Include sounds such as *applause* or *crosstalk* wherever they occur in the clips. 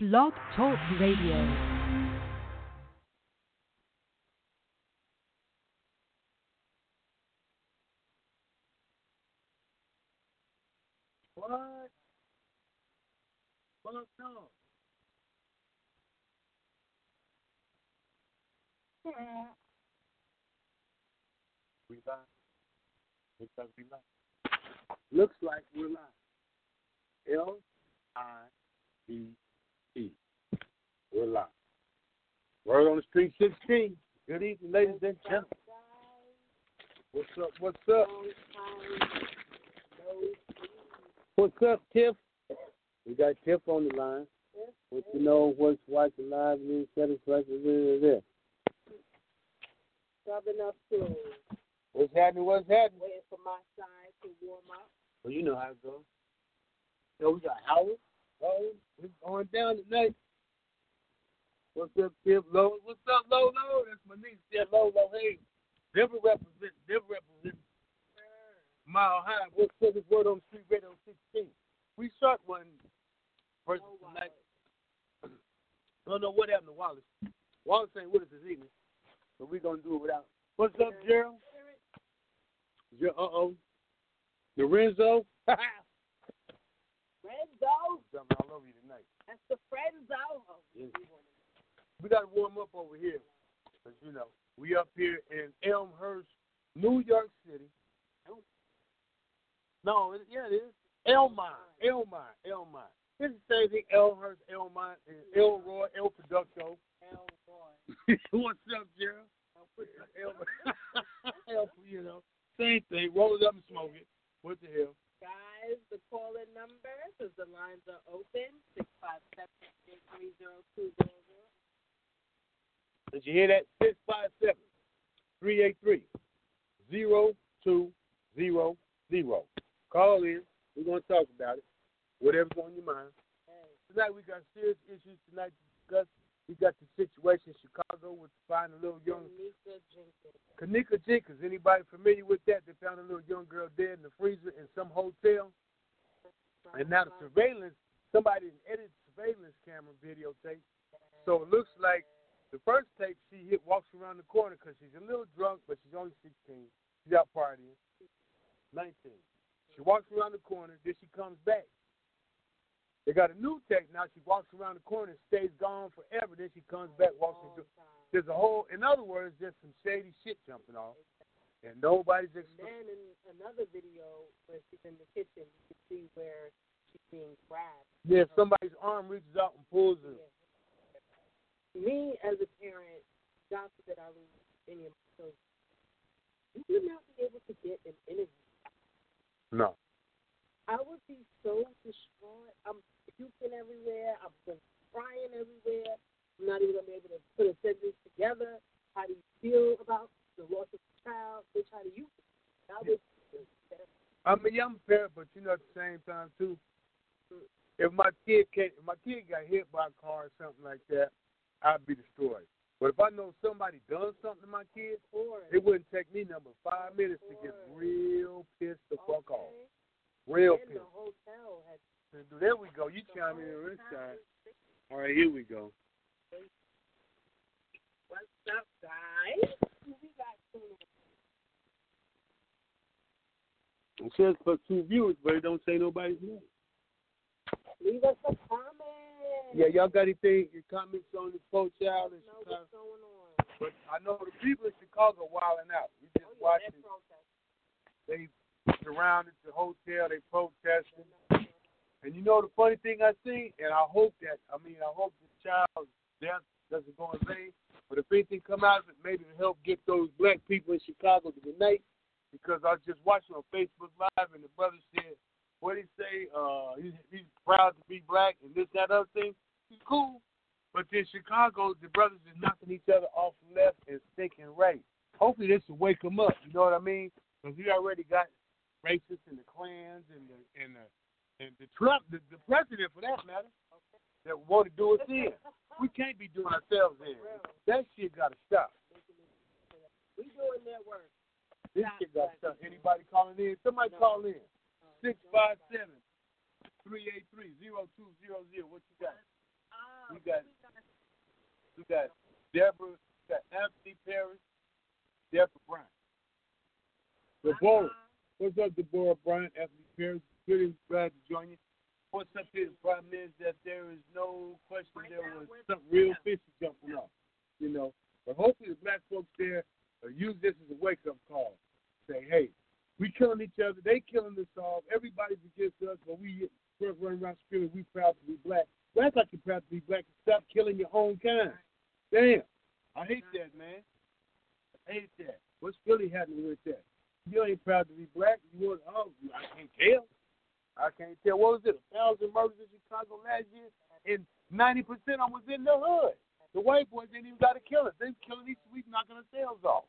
Blog Talk Radio. What? Fuck no. We live. Looks like we live. Looks like we're live. L I V E. We're live. Word on the street 16. Good evening, ladies and gentlemen. What's up? What's up? What's up, Tiff? We got Tiff on the line. What you know, what's watching live news, satisfaction, there. Rubbing up to What's happening? What's happening? waiting for my side to warm up. Well, you know how it goes. So we got Howard. Oh, we're going down tonight. What's up, Tiff? Low? What's up, Low? Low? That's my niece. Yeah, Low, Low. Hey, Denver represent. Denver represent. Mile high. What's up? This word on the street radio 16. We shot one person Oh, tonight. I *clears throat* don't know what happened to Wallace. Wallace ain't with us this evening, but we're gonna do it without. What's up, Gerald? Uh oh. Lorenzo. *laughs* Renzo, Something all over you tonight. that's the Frenzo. Yes. We got to warm up over here. Because, you know, we up here in Elmhurst, New York City. No, it, yeah, it is. Elmont. Elmont. Elmont. It's the same thing. Elmhurst, Elmont, and Elroy, El Producto. Elroy. *laughs* What's up, Gerald? El, *laughs* El, you know, same thing. Roll it up and smoke it. What the hell? Guys, the call-in number, because the lines are open, 657 Did you hear that? 657 383 0200. Call in. We're going to talk about it. Whatever's on your mind. Tonight we got serious issues tonight to discuss. We got the situation in Chicago with finding a little young Nika Jenkins. Kenneka Jenkins. Anybody familiar with that? They found a little young girl dead in the freezer in some hotel. And now the surveillance, somebody edited surveillance camera videotape. So it looks like the first tape she hit walks around the corner because she's a little drunk, but she's only 16. She's out partying. 19. She walks around the corner, then she comes back. They got a new tape now. She walks around the corner, stays gone forever. Then she comes back, walks into. There's a whole. In other words, there's some shady shit jumping off, and nobody's And explaining. then in another video where she's in the kitchen, you can see where she's being grabbed. Yeah, somebody's arm reaches out and pulls her. Yeah. Me as a parent, God forbid I lose any of my children. You would not be able to get an interview. No. I would be so distraught. I'm puking everywhere. I'm just crying everywhere. I'm not even gonna be able to put a sentence together. How do you feel about the loss of the child? Bitch, how do you feel? I mean, yeah, I'm a young parent, but you know, at the same time too, if my kid came, if my kid got hit by a car or something like that, I'd be destroyed. But if I know somebody done something to my kid, for it wouldn't take me number five minutes to get real pissed the fuck off. Real And the pissed. hotel had There we go. You chime in this time. All right, here we go. What's up, guys? Who we got tuning in? It says for two viewers, but it don't say nobody's name. Leave us a comment. Yeah, y'all got anything? Your comments on the post child in know Chicago? what's going on. But I know the people in Chicago are wilding out. We just Oh, yeah, watching. They surrounded the hotel. They protesting. And you know the funny thing I see, and I hope that I mean I hope the child's death doesn't go in vain. But if anything come out of it, maybe it'll help get those black people in Chicago to unite. Because I was just watching on Facebook Live, and the brother said, "What he say? Uh, he's, he's proud to be black and this, that, other thing. He's cool." But in Chicago, the brothers is knocking each other off left and stinking right. Hopefully, this will wake them up. You know what I mean? Because we already got racists and the clans and the and the and the Trump, the, the president for that matter, that want to do us in. We can't be doing ourselves in. That shit got to stop. We doing their work. This shit got to stop. Anybody calling in? Somebody call in. Six five seven three eight three zero two zero zero. What you got? Uh, got we got Deborah, we got Anthony Paris, Deborah Bryant. Deborah, what's up, Deborah Bryant, Anthony Paris? Really glad to join you. What's up here? The problem is that there is no question there was some real fishy jumping off, you know. But hopefully the black folks there uh, use this as a wake up call. Say, hey, we killing each other, they killing us all, everybody's against us, but we run around screaming, we proud to be black. Well, act like you're proud to be black stop killing your own kind. Damn. I hate that, man. I hate that. What's really happening with that? You ain't proud to be black. You want, oh, I can't tell. I can't tell. What was it? A thousand murders in Chicago last year, and ninety percent of them was in the hood. The white boys didn't even got to kill us. They killing each week, knocking themselves off.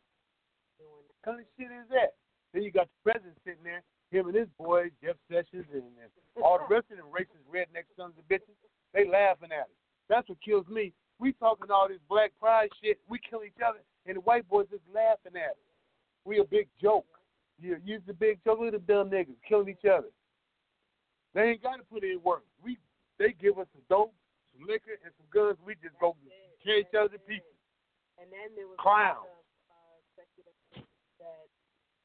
What kind of shit is that? Then you got the president sitting there, him and his boy Jeff Sessions, and, and all the rest of them racist redneck sons of bitches. They laughing at us. That's what kills me. We talking all this black pride shit. We kill each other, and the white boys just laughing at us. We a big joke. You use the big joke. Look at the dumb niggas killing each other. They ain't got to put in work. We they give us some dope, some liquor, and some guns. We just go kill each other pieces. And then there was Clown. uh, that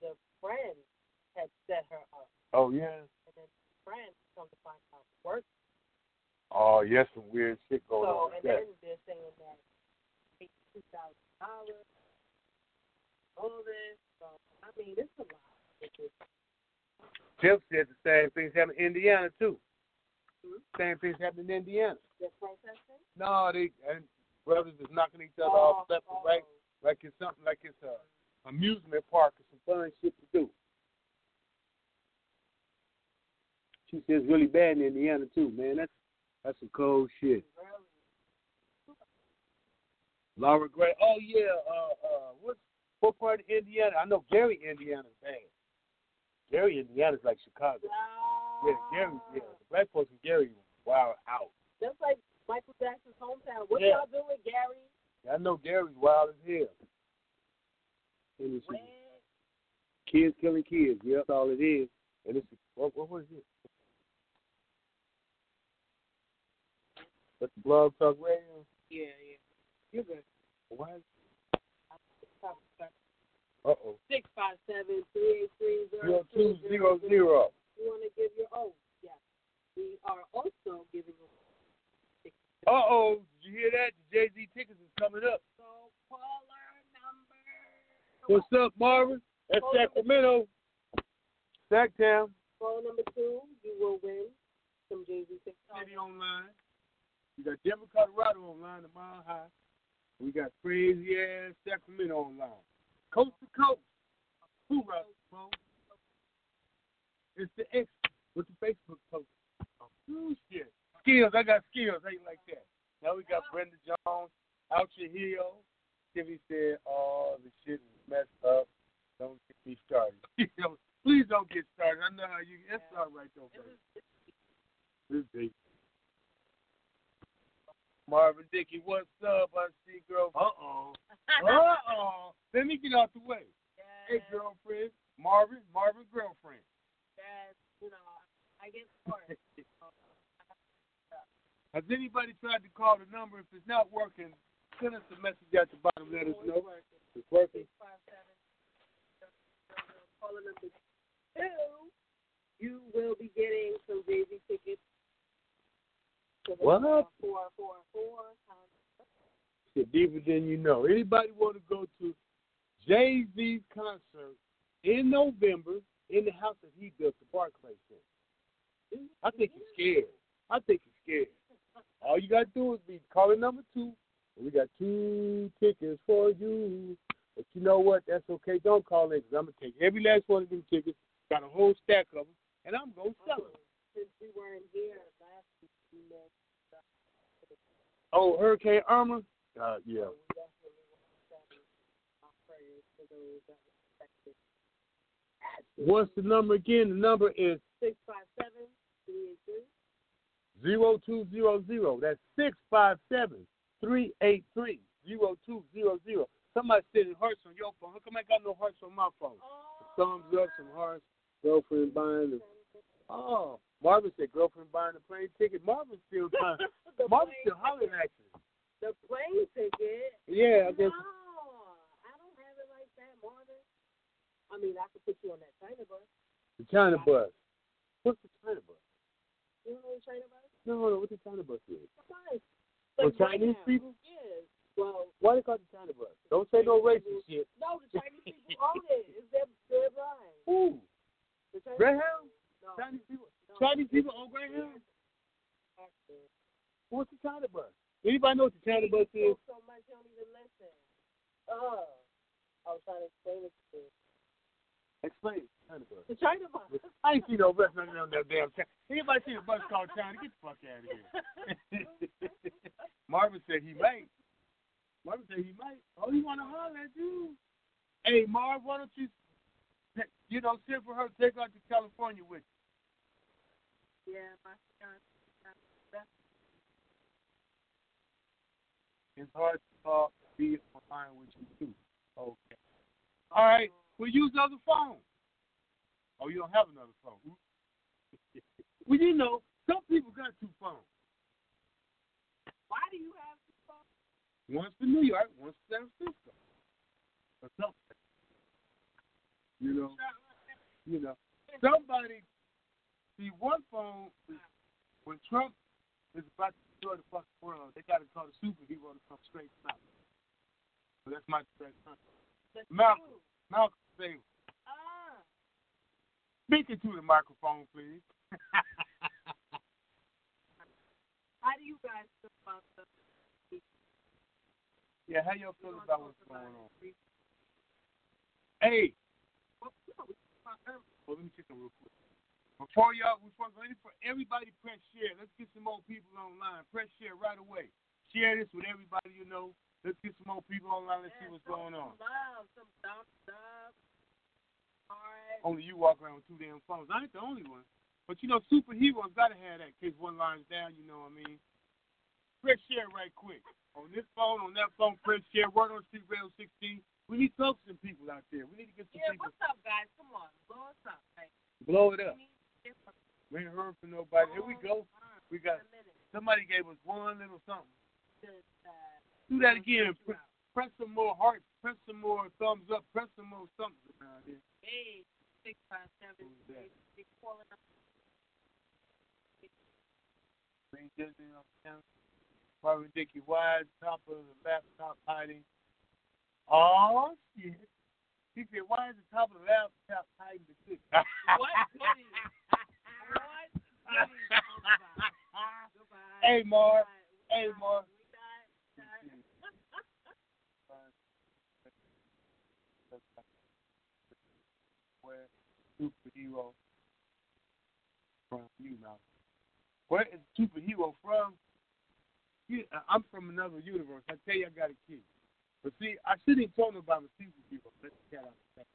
the friend had set her up, Oh yeah. and then the friend come to find out worked. Oh yes, some weird shit going So, on So and that. then they're saying that eighty-two thousand dollars, all this. So, I mean, it's a lot. It's just, Jeff said the same things happened in Indiana too. Mhm. Same things happened in Indiana. they're protesting. No, they and brothers is knocking each other Oh, off left oh. and right like it's something like it's a amusement park or some fun shit to do. She says really bad in Indiana too, man. That's that's some cold shit. Really? Laura Gray. Oh yeah, uh uh what what part of Indiana? I know Gary, Indiana's bad. Gary, Indiana's like Chicago. Yeah, Gary, yeah. The black folks in Gary wild out. Just like Michael Jackson's hometown. What Yeah. y'all doing, Gary? I know Gary's wild as hell. And it's kids killing kids. Yeah, that's all it is. And it's what what was it? That's the Blog Talk Radio. Yeah, yeah. You're good. What? Uh oh. Six five seven three eight three Zero zero two zero zero. You want to give your oath? Yes. We are also giving away. Uh oh. Did you hear that? The Jay Z tickets is coming up. So caller number. What's up, Marvin? That's Sacramento. Sacktown. Caller number two, you will win some Jay Z tickets. City online. We got Denver, Colorado online, the Mile High. We got crazy ass Sacramento online. Coast to coast. Hoorah, bro. It's the X with the Facebook post. Oh, shit. Skills. I got skills. Ain't like that. Now we got Brenda Jones, Out Your Heel. Timmy said, oh, the shit is messed up. Don't get me started. *laughs* Please don't get started. I know how you. That's all right, though, baby. This big. Marvin Dickey, what's up? I see girl. Uh oh. Uh oh. Let me get out the way. Hey, girlfriend. Marvin, Marvin, girlfriend. Yes, you know, I get bored. Has anybody tried to call the number? If it's not working, send us a message at the bottom. Let us know. It's working. Six five seven. Caller number two, you will be getting some Jay Z tickets. What? Four four four. Deeper than you know. Anybody want to go to Jay Z's concert in November in the house that he built, the Barclays Center? I think he's scared. I think he's scared. All you gotta do is be calling number two. and We got two tickets for you. But you know what? That's okay. Don't call in 'cause I'm gonna take every last one of them tickets. Got a whole stack of them, and I'm gonna sell them. Since we weren't here Oh, Hurricane Irma. Uh, yeah. We definitely want to send our prayers to those that were affected. What's the number again? The number is Six five seven three eight three. zero two zero zero. That's six five seven three eight three zero two zero zero. Somebody sending hearts on your phone. How come I got no hearts on my phone? Some thumbs up, some hearts. Girlfriend buying the. Oh, Marvin said girlfriend buying the plane ticket. Marvin's still *laughs* trying. Marvin's still hollering at you. The plane ticket. Yeah, I No, guess. I don't have it like that, Marvin. I mean, I could put you on that China bus. The China bus. What's the China bus? You know the China bus? No, no, what the China bus is? For oh, Like right Chinese now. people? Yes. Well, Why they call it the China bus? Don't say no racist shit. no, the Chinese people own it. It's their, their ride. Ooh, The Greyhound? No. Chinese people. Chinese people own Greyhound. What's the China bus? Anybody know what the China bus is? So much you don't even listen. Oh. I was trying to explain it to you. Explain it. China bus. The China bus. *laughs* I ain't seen no bus running on that damn China. Anybody seen a bus called China? Get the fuck out of here. *laughs* Marvin said he might. Marvin said he might. Oh, he want to holler at you. Hey, Marv, why don't you, you know, send for her, to take her out to California with you. Yeah, my son. It's hard to talk, be online with you, too. Okay. All right. We'll use the other phone. Oh, you don't have another phone. *laughs* well, you know, some people got two phones. Why do you have two phones? One's for New York, one's for San Francisco. Or something. You know, you know. Somebody see one phone is, when Trump is about to destroy the fucking world, they gotta call the superhero to come straight out. So that's my direct country. Malcolm. Malcolm say Ah. speak into the microphone, please. *laughs* How do you guys feel about the yeah, how y'all feel about what's going on? Hey, Well, no, we talked about earlier. Well, let me check them real quick. Before y'all, before for everybody press share. Let's get some more people online. Press share right away. Share this with everybody you know. Let's get some more people online. Let's see what's going on. Love, some thumbs up. All right. Only you walk around with two damn phones. I ain't the only one. But you know, superheroes gotta have that in case one line's down, you know what I mean? Press share right quick. On this phone, on that phone, press share. Word on Street Radio 16. We need to talk to some people out there. We need to get some Yeah, people. what's up, guys? Come on, blow us up. Like, Blow it up. we need to get some We ain't heard from nobody. Here we go. We got somebody gave us one little something. Do that again. Press, press some more hearts. Press some more thumbs up. Press some more something. Hey, six five seven six calling up. Marvin Dickey Wise, top of the laptop hiding. Oh shit. He said, why is the top of the laptop hiding the dick? *laughs* What? Hey. Goodbye. Hey. Where superhero from you now? Where is superhero from? I'm from another universe. I tell you, I got a kid. But see, I shouldn't have told nobody I'm a superhero. Let the cat out.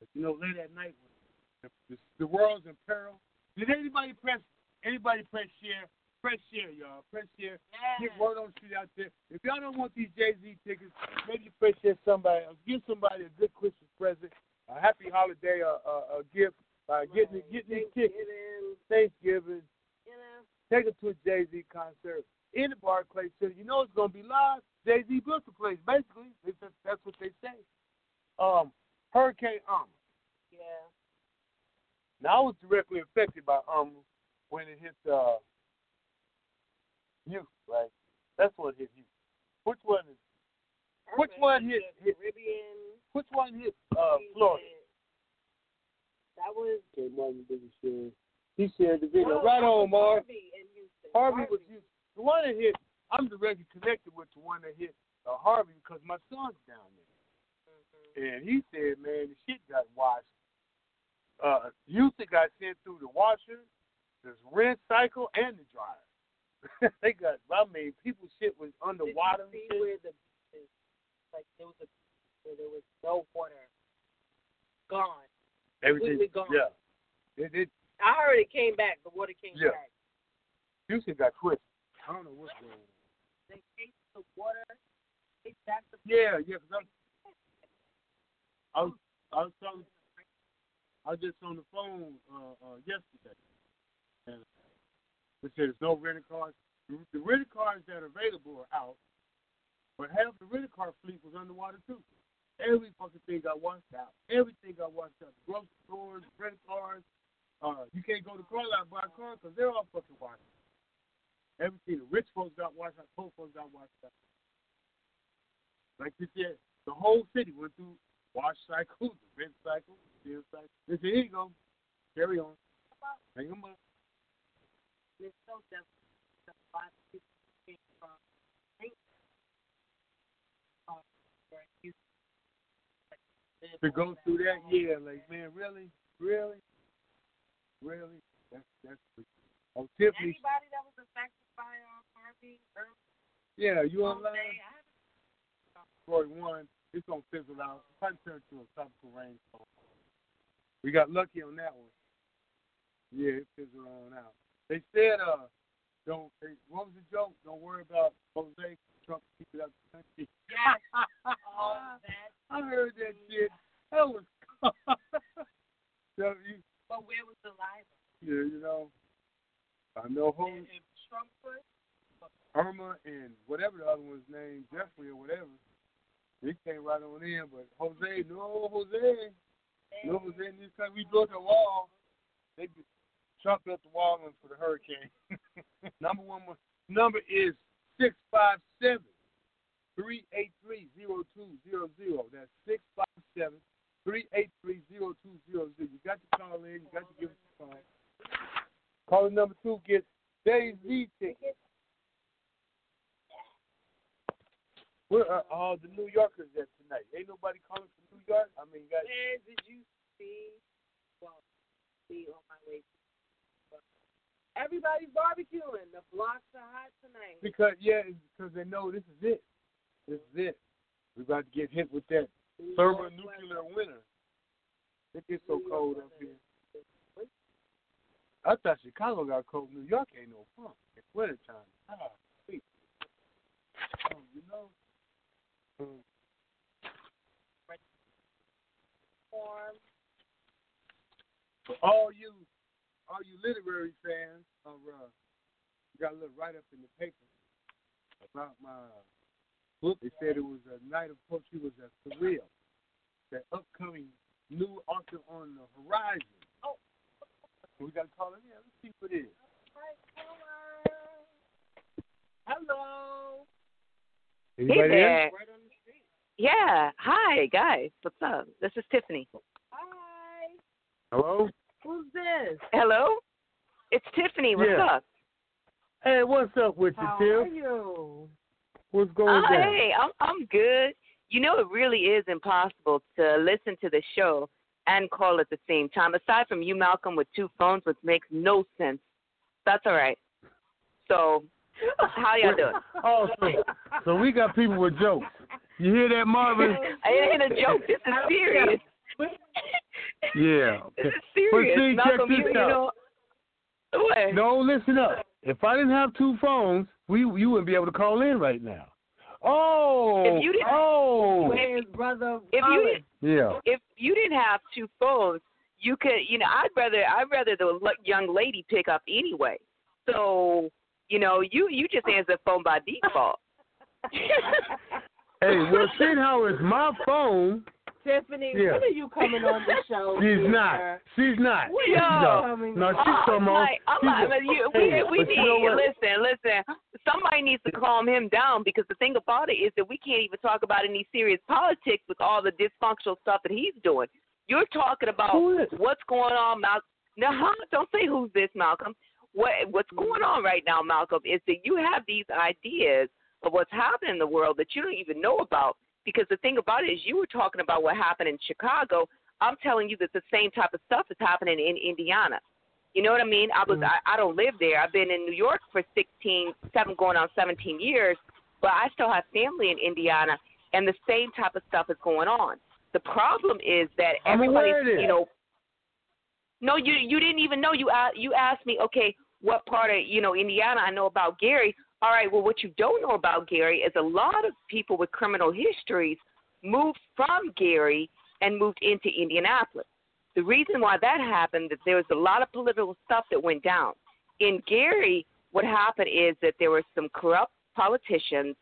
But you know, late at night, when the, the, the world's in peril. Did anybody press? Anybody press share? Press share, y'all. Press share. Yeah. Get word on the street out there. If y'all don't want these Jay Z tickets, maybe press share somebody. Or give somebody a good Christmas present, a happy holiday, a, a, a gift by getting Right. getting these tickets. Thanksgiving, Thanksgiving. You know. Take it to a Jay Z concert in the Barclays Center. You know it's gonna be live. Jay Z built the place. Basically, it's that's what they say. Um, Hurricane Irma. Yeah. Now I was directly affected by um when it hit uh, you, right? That's what hit you. Which one is? Which one hit- hit- Caribbean. Which one hit uh, Florida? That was. Okay, Martin didn't share. He shared the video. No, right on, was Marv. Harvey in Harvey was used. The one that hit. I'm directly connected with the one that hit uh, Harvey because my son's down there. Mhm. And he said, man, the shit got washed. Uh, Houston got sent through the washer, the rinse cycle, and the dryer. *laughs* they got, I mean, people's shit was underwater. Did you see where the like there was a where there was no water gone. Everything, completely gone. yeah. It, it, I heard it came back. The water came Yeah. back. Houston got twisted. I don't know what's going on. They chased the water. They back the Yeah, yeah, because I'm, I was, I was talking, I was just on the phone uh, uh, yesterday, and said there's no rental cars. The, the rental cars that are available are out. But half the rental car fleet was underwater too. Every fucking thing got washed out. Everything got washed out. Grocery stores, rental cars. Uh, you can't go to car lot buy a car because they're all fucking washed out. Everything. The rich folks got washed out. Poor folks got washed out. Like you said, the whole city went through wash cycles, rent cycle, steel cycle. They said, here you go. Carry on. Hang them up. It's so devastating. A lot of people came from um, to go through that, yeah, like man, really, really, really, that's that's. Oh, Tiffany, Anybody that was affected by um, Harvey, Irma, yeah, you online? Troy one, it's gonna fizzle out. Probably turn to a tropical rainstorm. We got lucky on that one. Yeah, it fizzled on out. They said, uh, don't. They, what was the joke? Don't worry about Jose. Trump keep it up the country. Yes. Oh. I heard that shit. That was. *laughs* so you, But where was the lie? yeah, you know. I know who. If Trump put Irma and whatever the other one's name, Jeffrey or whatever. He came right on in, but Jose, no Jose, no Jose in this time We built a wall. They Trump built the wall one for the hurricane. *laughs* number one number is six five seven three eight three zero two zero zero. That's six five seven three eight three zero two zero zero. You got to call in. You got to give us a call. Caller number two gets Jay Z. Where are all the New Yorkers at tonight? Ain't nobody calling from New York. I mean, Man, did you see? Well, see on my way. Everybody's barbecuing. The blocks are hot tonight. because yeah, because they know this is it. This is it. We're about to get hit with that thermonuclear winter. It gets so cold up here. I thought Chicago got cold. New York ain't no fun. It's winter time. Ah, sweet. Oh, you know. Warm. For all you, all you literary fans of, uh, got a little write up in the paper about my book. They said it was a night of poetry was a surreal. That upcoming new author on the horizon. Oh. We got to call it in. Let's see what it is. Hello. Anybody there. Right on the street. Yeah. Hi, guys. What's up? This is Tiffany. Hi. Hello. Who's this? Hello? It's Tiffany. What's Yeah. up? Hey, what's up with you, How are you? What's going Oh, down? hey, I'm I'm good. You know, it really is impossible to listen to the show and call at the same time. Aside from you, Malcolm, with two phones, which makes no sense. That's all right. So, how y'all doing? Oh, so, so we got people with jokes. You hear that, Marvin? *laughs* It ain't a joke. This is *laughs* serious. Yeah. This is serious. see, check this you, you out. know. What? No, listen up. If I didn't have two phones, we you wouldn't be able to call in right now. Oh. If you didn't- oh. His brother. If you didn't, Yeah. if you didn't have two phones, you could, you know, I'd rather I'd rather the young lady pick up anyway. So, you know, you you just *laughs* answer the phone by default. Hey, well, seeing how it's my phone, Tiffany, Yeah. when are you coming on the show? she's dear? not. She's not. We are. you not. coming No, she's I'm on. like, I'm She's like, a- you, Hey, we we need you know listen, listen. Somebody needs to calm him down because the thing about it is that we can't even talk about any serious politics with all the dysfunctional stuff that he's doing. You're talking about what's going on, Malcolm. No, *laughs* don't say who's this, Malcolm. What what's going on right now, Malcolm, is that you have these ideas of what's happening in the world that you don't even know about. Because the thing about it is, you were talking about what happened in Chicago. I'm telling you that the same type of stuff is happening in Indiana. You know what I mean? I was mm. I, I don't live there. I've been in New York for 16, seven going on 17 years, but I still have family in Indiana, and the same type of stuff is going on. The problem is that I'm aware everybody's, of it. you know, no, you you didn't even know. You a- you asked me, okay, what part of you know Indiana I know about Gary? All right, well, what you don't know about Gary is a lot of people with criminal histories moved from Gary and moved into Indianapolis. The reason why that happened that there was a lot of political stuff that went down in Gary. What happened is that there were some corrupt politicians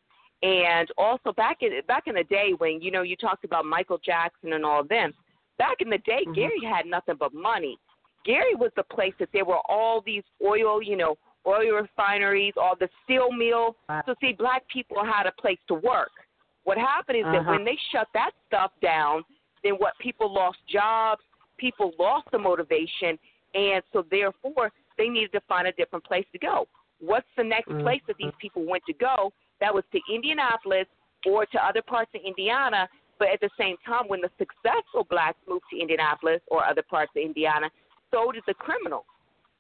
And also back in back in the day when you know you talked about Michael Jackson and all of them, back in the day Mhm. Gary had nothing but money. Gary was the place that there were all these oil, you know, oil refineries, all the steel mill. Right. So see, black people had a place to work. What happened is that Uh-huh. when they shut that stuff down, then what people lost jobs, people lost the motivation, and so therefore they needed to find a different place to go. What's the next Mhm. place that these people went to go? That was to Indianapolis or to other parts of Indiana. But at the same time, when the successful blacks moved to Indianapolis or other parts of Indiana, so did the criminals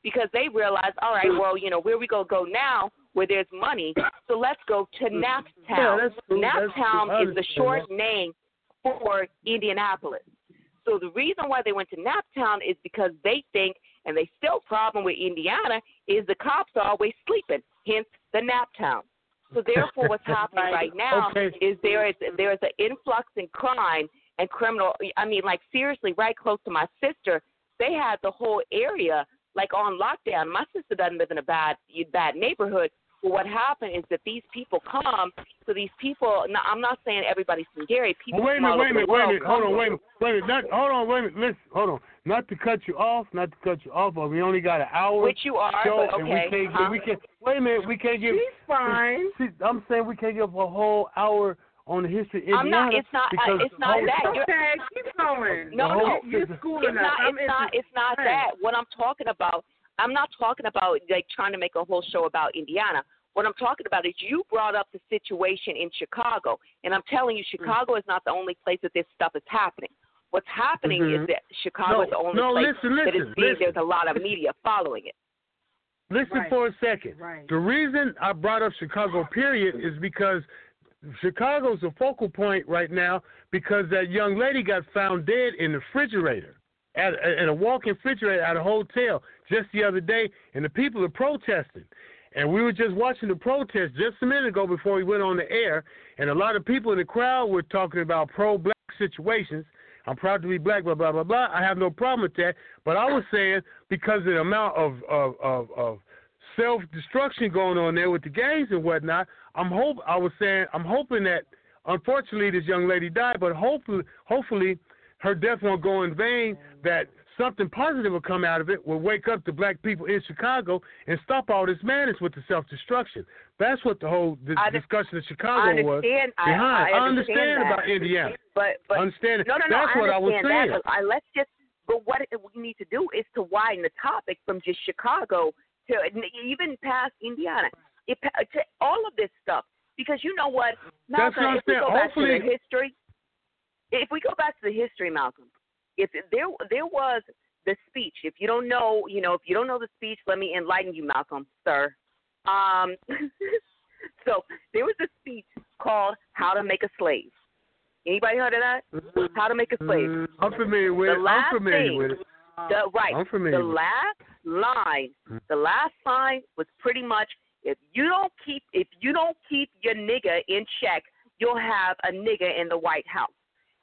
because they realized, all right, well, you know, where we gonna go now, where there's money, so let's go to Yeah, Naptown. that's true. That's Naptown is the short name for Indianapolis. So the reason why they went to Naptown is because they think, and they still problem with Indiana, is the cops are always sleeping, hence the Naptown. So *laughs* therefore, what's happening Right. right now Okay. is there is there is an influx in crime and criminal. I mean, like seriously, right close to my sister, they had the whole area like on lockdown. My sister doesn't live in a bad bad neighborhood. But what happened is that these people come. So these people. Now, I'm not saying everybody's from Gary. People wait a minute, wait a minute, wait a minute. Hold on, wait a minute, wait a minute. Not, hold on, wait a minute. Listen, hold on. Not to cut you off, not to cut you off, but we only got an hour Which you are, show, but and okay. we can't, huh? we can't. Wait a minute, we can't give. She's fine. *laughs* I'm saying we can't give a whole hour on the history of I'm not. It's not. because Uh, it's not that. whole- You're, Okay, keep going. No, the no. You're schooling it's us. not. It's not. It's not that. What I'm talking about. I'm not talking about like trying to make a whole show about Indiana. What I'm talking about is you brought up the situation in Chicago, and I'm telling you, Chicago is not the only place that this stuff is happening. What's happening Mhm. is that Chicago No, is the only no, place listen, that listen, is being. listen. There's a lot of media following it. Listen Right. for a second. Right. The reason I brought up Chicago, period, is because Chicago's a focal point right now because that young lady got found dead in the refrigerator, at, in a walk-in refrigerator at a hotel just the other day, and the people are protesting. And we were just watching the protest just a minute ago before we went on the air, and a lot of people in the crowd were talking about pro-black situations. I'm proud to be black, blah blah blah blah. I have no problem with that, but I was saying because of the amount of of of, of self destruction going on there with the gangs and whatnot. I'm hope I was saying I'm hoping that unfortunately this young lady died, but hopefully hopefully her death won't go in vain. That something positive will come out of it. Will wake up the black people in Chicago and stop all this madness with the self destruction. That's what the whole the I- discussion I Chicago was understand. I, behind. I, I understand, understand that. about Indiana. But but understand No, no, no. That's I what I was understand saying. that. I, uh, let's just. But what we need to do is to widen the topic from just Chicago to even past Indiana, it, all of this stuff. Because you know what, That's Malcolm, what if we go back to the history, if we go back to the history, Malcolm, if there there was the speech, if you don't know, you know, if you don't know the speech, let me enlighten you, Malcolm, sir. Um, *laughs* so there was a speech called "How to Make a Slave." Anybody heard of that? How to make a slave. Mm, I'm familiar with The it. I'm last familiar thing- with it. The right. I'm familiar The last line, the last line was pretty much if you don't keep if you don't keep your nigga in check, you'll have a nigga in the White House.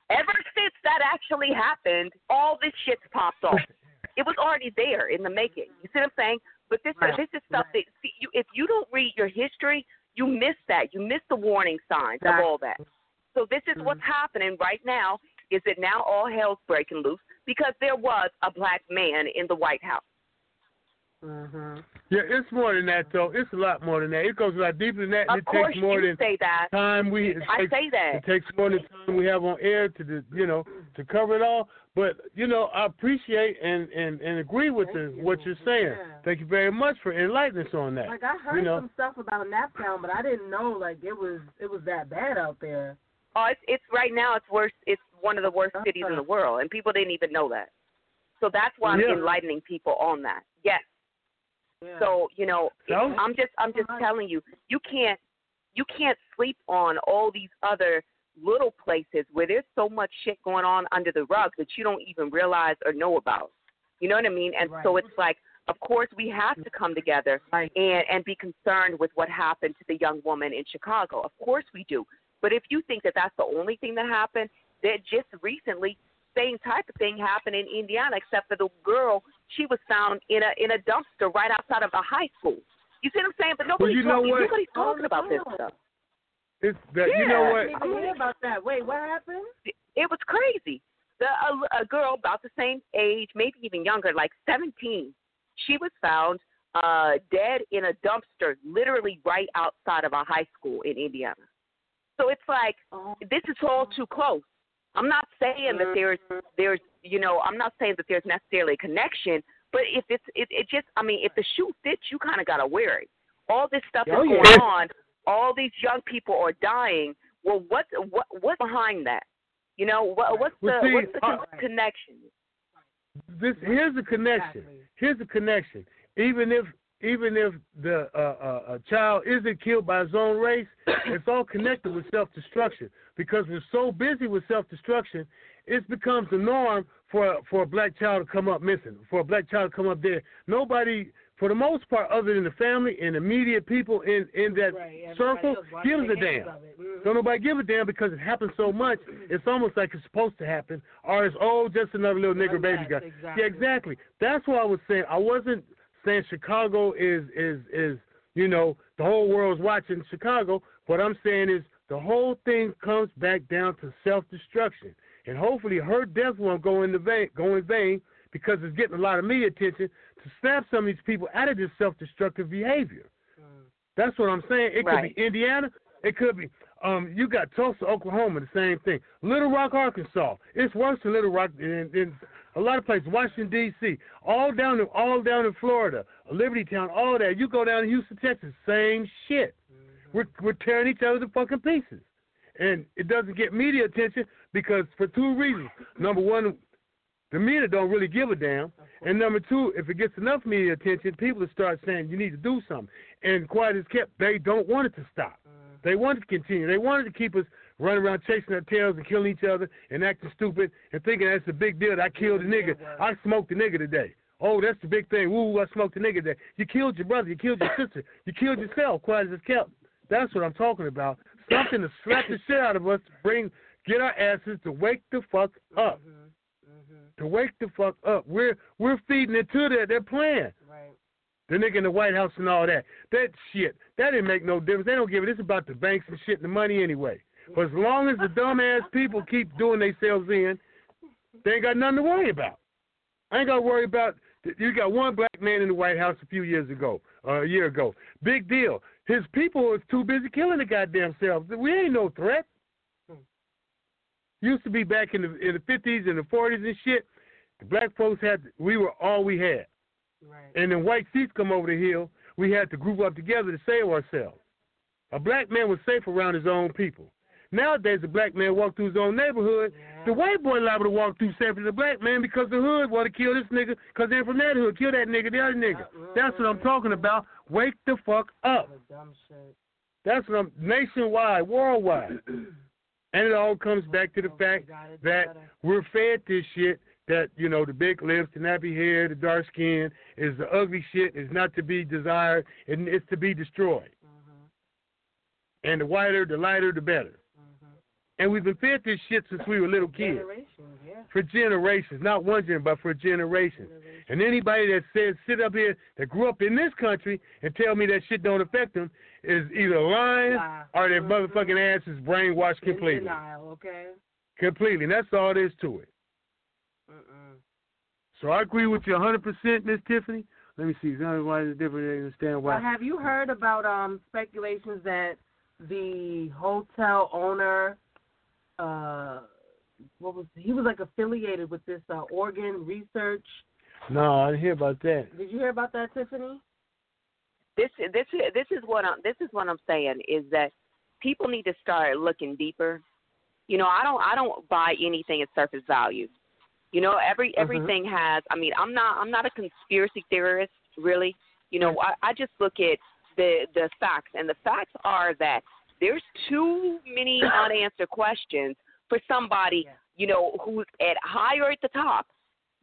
Ever since that actually happened, all this shit's popped off. *laughs* It was already there in the making. You see what I'm saying? But this Right. this is stuff that see, you, if you don't read your history, you miss that. You miss the warning signs Right. of all that. So this is what's happening right now. Is that now all hell's breaking loose because there was a black man in the White House. Mm-hmm. Yeah, it's more than that though. It's a lot more than that. It goes a lot deeper than that. and Of it course, takes more you than say that. time we. It I takes, say that. It takes more than time we have on air to, do- you know, to cover it all. But you know, I appreciate and and and agree with the, what you're saying. Yeah. Thank you very much for enlightening us on that. Like I heard you know, some stuff about Naptown, but I didn't know like it was it was that bad out there. Oh, it's it's right now. It's worse. It's one of the worst Uh-huh. cities in the world, and people didn't even know that. So that's why I'm Yeah. enlightening people on that. Yes. Yeah. So you know, So? I'm just I'm just telling you, you can't you can't sleep on all these other little places where there's so much shit going on under the rug that you don't even realize or know about. You know what I mean? And so it's like, of course, we have to come together Right. and and be concerned with what happened to the young woman in Chicago. Of course we do. But if you think that that's the only thing that happened, that just recently same type of thing happened in Indiana, except for the girl she was found in a in a dumpster right outside of a high school. You see what I'm saying? But nobody's you know talking, what? nobody's talking Oh, about this stuff. It's that yeah. you know I what? didn't even hear about that. Wait, what happened? It was crazy. The a, a girl about the same age, maybe even younger, like 17. She was found uh dead in a dumpster, literally right outside of a high school in Indiana. So it's like Oh. this is all too close. I'm not saying that there's there's you know I'm not saying that there's necessarily a connection, but if it's it, it just I mean if the shoe fits, you kind of gotta wear it. All this stuff Oh, is yeah. going on. All these young people are dying. Well, what what what's behind that? You know what what's the Well, see, what's the con- uh, connection? This here's the connection. Exactly. Here's the connection. Even if even if the uh, uh, a child isn't killed by his own race, *coughs* it's all connected with self destruction. Because we're so busy with self destruction, it becomes the norm for for a black child to come up missing, for a black child to come up dead. Nobody, for the most part, other than the family and immediate people in in that Right, circle, gives a damn. Don't nobody give a damn because it happens so much. It's almost like it's supposed to happen, or it's oh, just another little nigger baby guy. exactly. Yeah, exactly. That's what I was saying. I wasn't saying Chicago is is is you know the whole world's watching Chicago. What I'm saying is the whole thing comes back down to self destruction, and hopefully her death won't go in the vain, go in vain because it's getting a lot of media attention to snap some of these people out of this self destructive behavior. That's what I'm saying. It Right. could be Indiana. It could be um you got Tulsa, Oklahoma, the same thing. Little Rock, Arkansas. It's worse than Little Rock in, in a lot of places. Washington D.C. All down in all down in Florida, Liberty Town, all that. You go down to Houston, Texas, same shit. Mm-hmm. We're we're tearing each other to fucking pieces, and it doesn't get media attention because for two reasons. Number one, the media don't really give a damn. And number two, if it gets enough media attention, people will start saying you need to do something. And quiet as kept, they don't want it to stop. Mm-hmm. They want it to continue. They wanted to keep us running around chasing our tails and killing each other and acting stupid and thinking that's a big deal. that I killed a nigga. I smoked a nigga today. Oh, that's the big thing. Woo, I smoked a nigga today. You killed your brother. You killed your sister. You killed yourself. Quiet as it's kept. That's what I'm talking about. Something to slap the shit out of us to bring, get our asses to wake the fuck mm-hmm. up. Mm-hmm. To wake the fuck up. We're we're feeding into their their plan. Right. The nigga in the White House and all that. That shit. That didn't make no difference. They don't give it. It's about the banks and shit and the money anyway. But as long as the dumbass people keep doing themselves in, they ain't got nothing to worry about. I ain't got to worry about. You got one black man in the White House a few years ago, uh, a year ago. Big deal. His people was too busy killing the goddamn selves. We ain't no threat. Used to be back in the in the fifties and the forties and shit. The black folks had we were all we had. Right. And then white seats come over the hill. We had to group up together to save ourselves. A black man was safe around his own people. Nowadays, a black man walk through his own neighborhood. The white boy liable to walk through than the black man because the hood want to kill this nigga because they're from that hood. Kill that nigga, the other nigga. That's what I'm talking about. Wake the fuck up. The dumb shit. That's what I'm nationwide, worldwide. *clears throat* And it all comes back to the fact that we're fed this shit that, you know, the big lips, the nappy hair, the dark skin is the ugly shit, is not to be desired, and it's to be destroyed. And the whiter, the lighter, the better. And we've been fed this shit since we were little kids. Generations, yeah. For generations, not one generation, but for generations. And anybody that says sit up here that grew up in this country and tell me that shit don't affect them is either lying Lie. or their motherfucking ass is brainwashed In completely. denial, okay? Completely. And that's all there is to it. Mm-mm. So I agree with you 100%, Miss Tiffany. Let me see. Why is it different? I understand why. have you heard about um speculations that the hotel owner, uh, what was he was like affiliated with this uh, organ research? No, I didn't hear about that. Did you hear about that, Tiffany? this this this is what I'm this is what I'm saying is that people need to start looking deeper. You know, I don't I don't buy anything at surface value. You know, every everything has. I mean, I'm not I'm not a conspiracy theorist really. You know, I, I just look at the the facts, and the facts are that there's too many *coughs* unanswered questions for somebody you know who's at higher at the top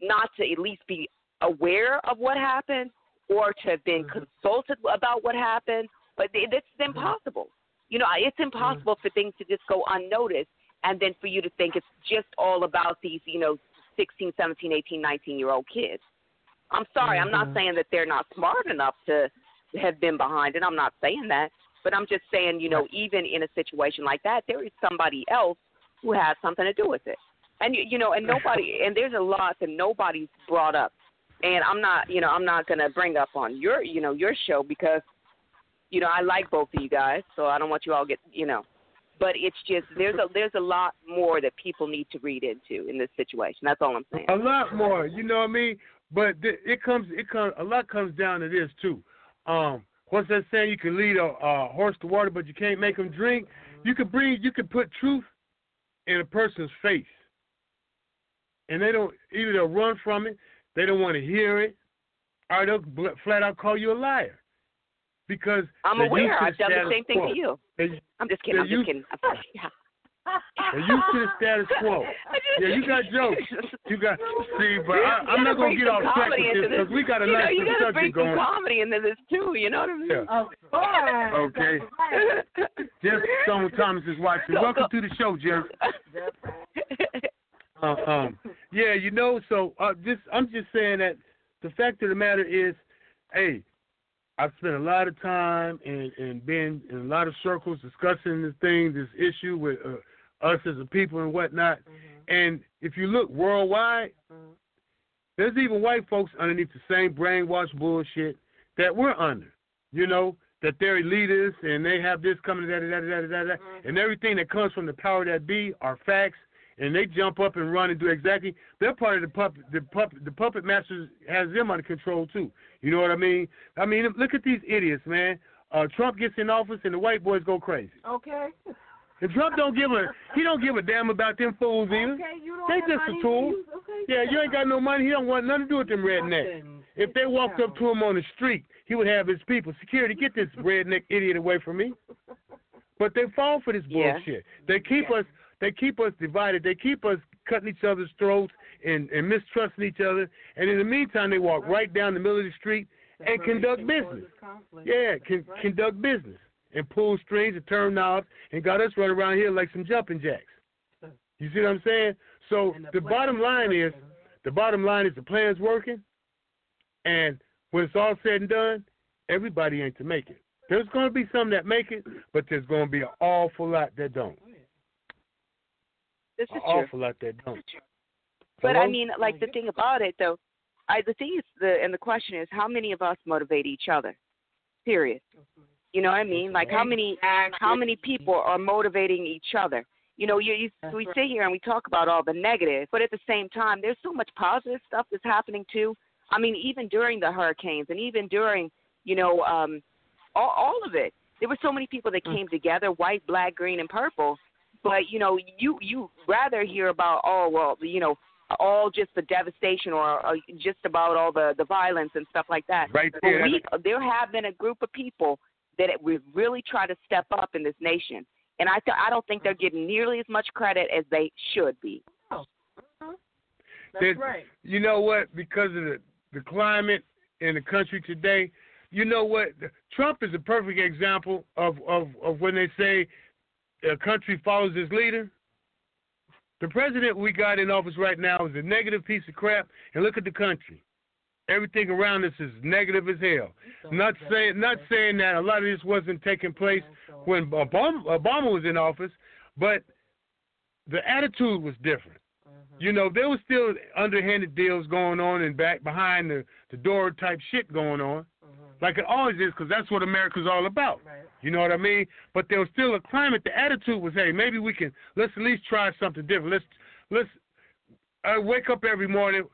not to at least be aware of what happened or to have been mm-hmm. consulted about what happened. But it- it's mm-hmm. impossible. You know, it's mm-hmm. impossible for things to just go unnoticed and then for you to think it's just all about these, you know, 16, 17, 18, 19 year old kids. I'm sorry, I'm not saying that they're not smart enough to have been behind it. I'm not saying that. But I'm just saying, you know, even in a situation like that, there is somebody else who has something to do with it. And you, you know, and *laughs* nobody, and there's a lot that nobody's brought up. And I'm not, you know, I'm not gonna bring up on your, you know, your show because, you know, I like both of you guys, so I don't want you all get, you know, but it's just there's a there's a lot more that people need to read into in this situation. That's all I'm saying. A lot more, you know what I mean? But th- it comes it comes a lot comes down to this too. Um, what's that saying? You can lead a, a horse to water, but you can't make him drink. You can bring you can put truth in a person's face, and they don't either they'll run from it, they don't want to hear it, or they'll flat out call you a liar. Because I'm aware. I've done the same thing quo. to you. They- I'm just kidding. I'm just kidding. I'm yeah. *laughs* They're used to the status quo. Yeah, you got jokes. *laughs* You got see, but I, I'm not gonna get off track with this because we got a you know, nice you little gotta bring subject some going. comedy into this too. You know what I mean? Yeah. Of course. Okay. Jeff Stone Thomas is watching. Go, Welcome go. to the show, Jeff. Uh, um, yeah, you know, so uh, just I'm just saying that the fact of the matter is, hey, I've spent a lot of time and and been in a lot of circles discussing this thing, this issue with uh, us as a people and whatnot. Mm-hmm. And if you look worldwide, mm-hmm. there's even white folks underneath the same brainwashed bullshit that we're under. You know that they're elitists and they have this coming, da da da da da, da and everything that comes from the power that be are facts. And they jump up and run and do exactly. They're part of the puppet. The puppet. The puppet masters has them under control too. You know what I mean? I mean, look at these idiots, man. Uh, Trump gets in office and the white boys go crazy. Okay. *laughs* And Trump don't give a he don't give a damn about them fools either. Okay, They just a tool. to Okay. Yeah, you ain't got no money. He don't want nothing to do with them rednecks. If they walked up to him on the street, he would have his people. Security, get this *laughs* redneck idiot away from me. But they fall for this Yeah. bullshit. They keep us they keep us divided. They keep us cutting each other's throats and, and mistrusting each other. And in the meantime they walk right down the middle of the street and conduct business. Yeah, can conduct business and pull strings and turn knobs and got us running around here like some jumping jacks. You see what I'm saying? So the the bottom line is the bottom line is the plan's working, and when it's all said and done, everybody ain't to make it. There's going to be some that make it, but there's going to be an awful lot that don't. Oh, this An is true. awful lot that don't. But I mean, like the thing about it though, I the thing is the and the question is how many of us motivate each other? Period. You know what I mean? Like how many how many people are motivating each other? You know, you, you we sit here and we talk about all the negative, but at the same time, there's so much positive stuff that's happening too. I mean, even during the hurricanes and even during, you know, um, all, all of it, there were so many people that came together, white, black, green, and purple. But you know, you you rather hear about oh well, you know, all just the devastation or, or just about all the the violence and stuff like that. Right But there. we, there have been a group of people that we really try to step up in this nation, and I th- I don't think they're getting nearly as much credit as they should be. Oh, uh-huh. That's That- right. You know what? Because of the, the climate in the country today, you know what? Trump is a perfect example of, of, of when they say a country follows its leader. The president we got in office right now is a negative piece of crap, and look at the country. Everything around us is negative as hell. Not saying not saying that a lot of this wasn't taking place when Obama, Obama was in office, but the attitude was different. You know, there was still underhanded deals going on and back behind the, the door type shit going on, like it always is, because that's what America's all about. You know what I mean? But there was still a climate. The attitude was, hey, maybe we can let's at least try something different. Let's let's I wake up every morning,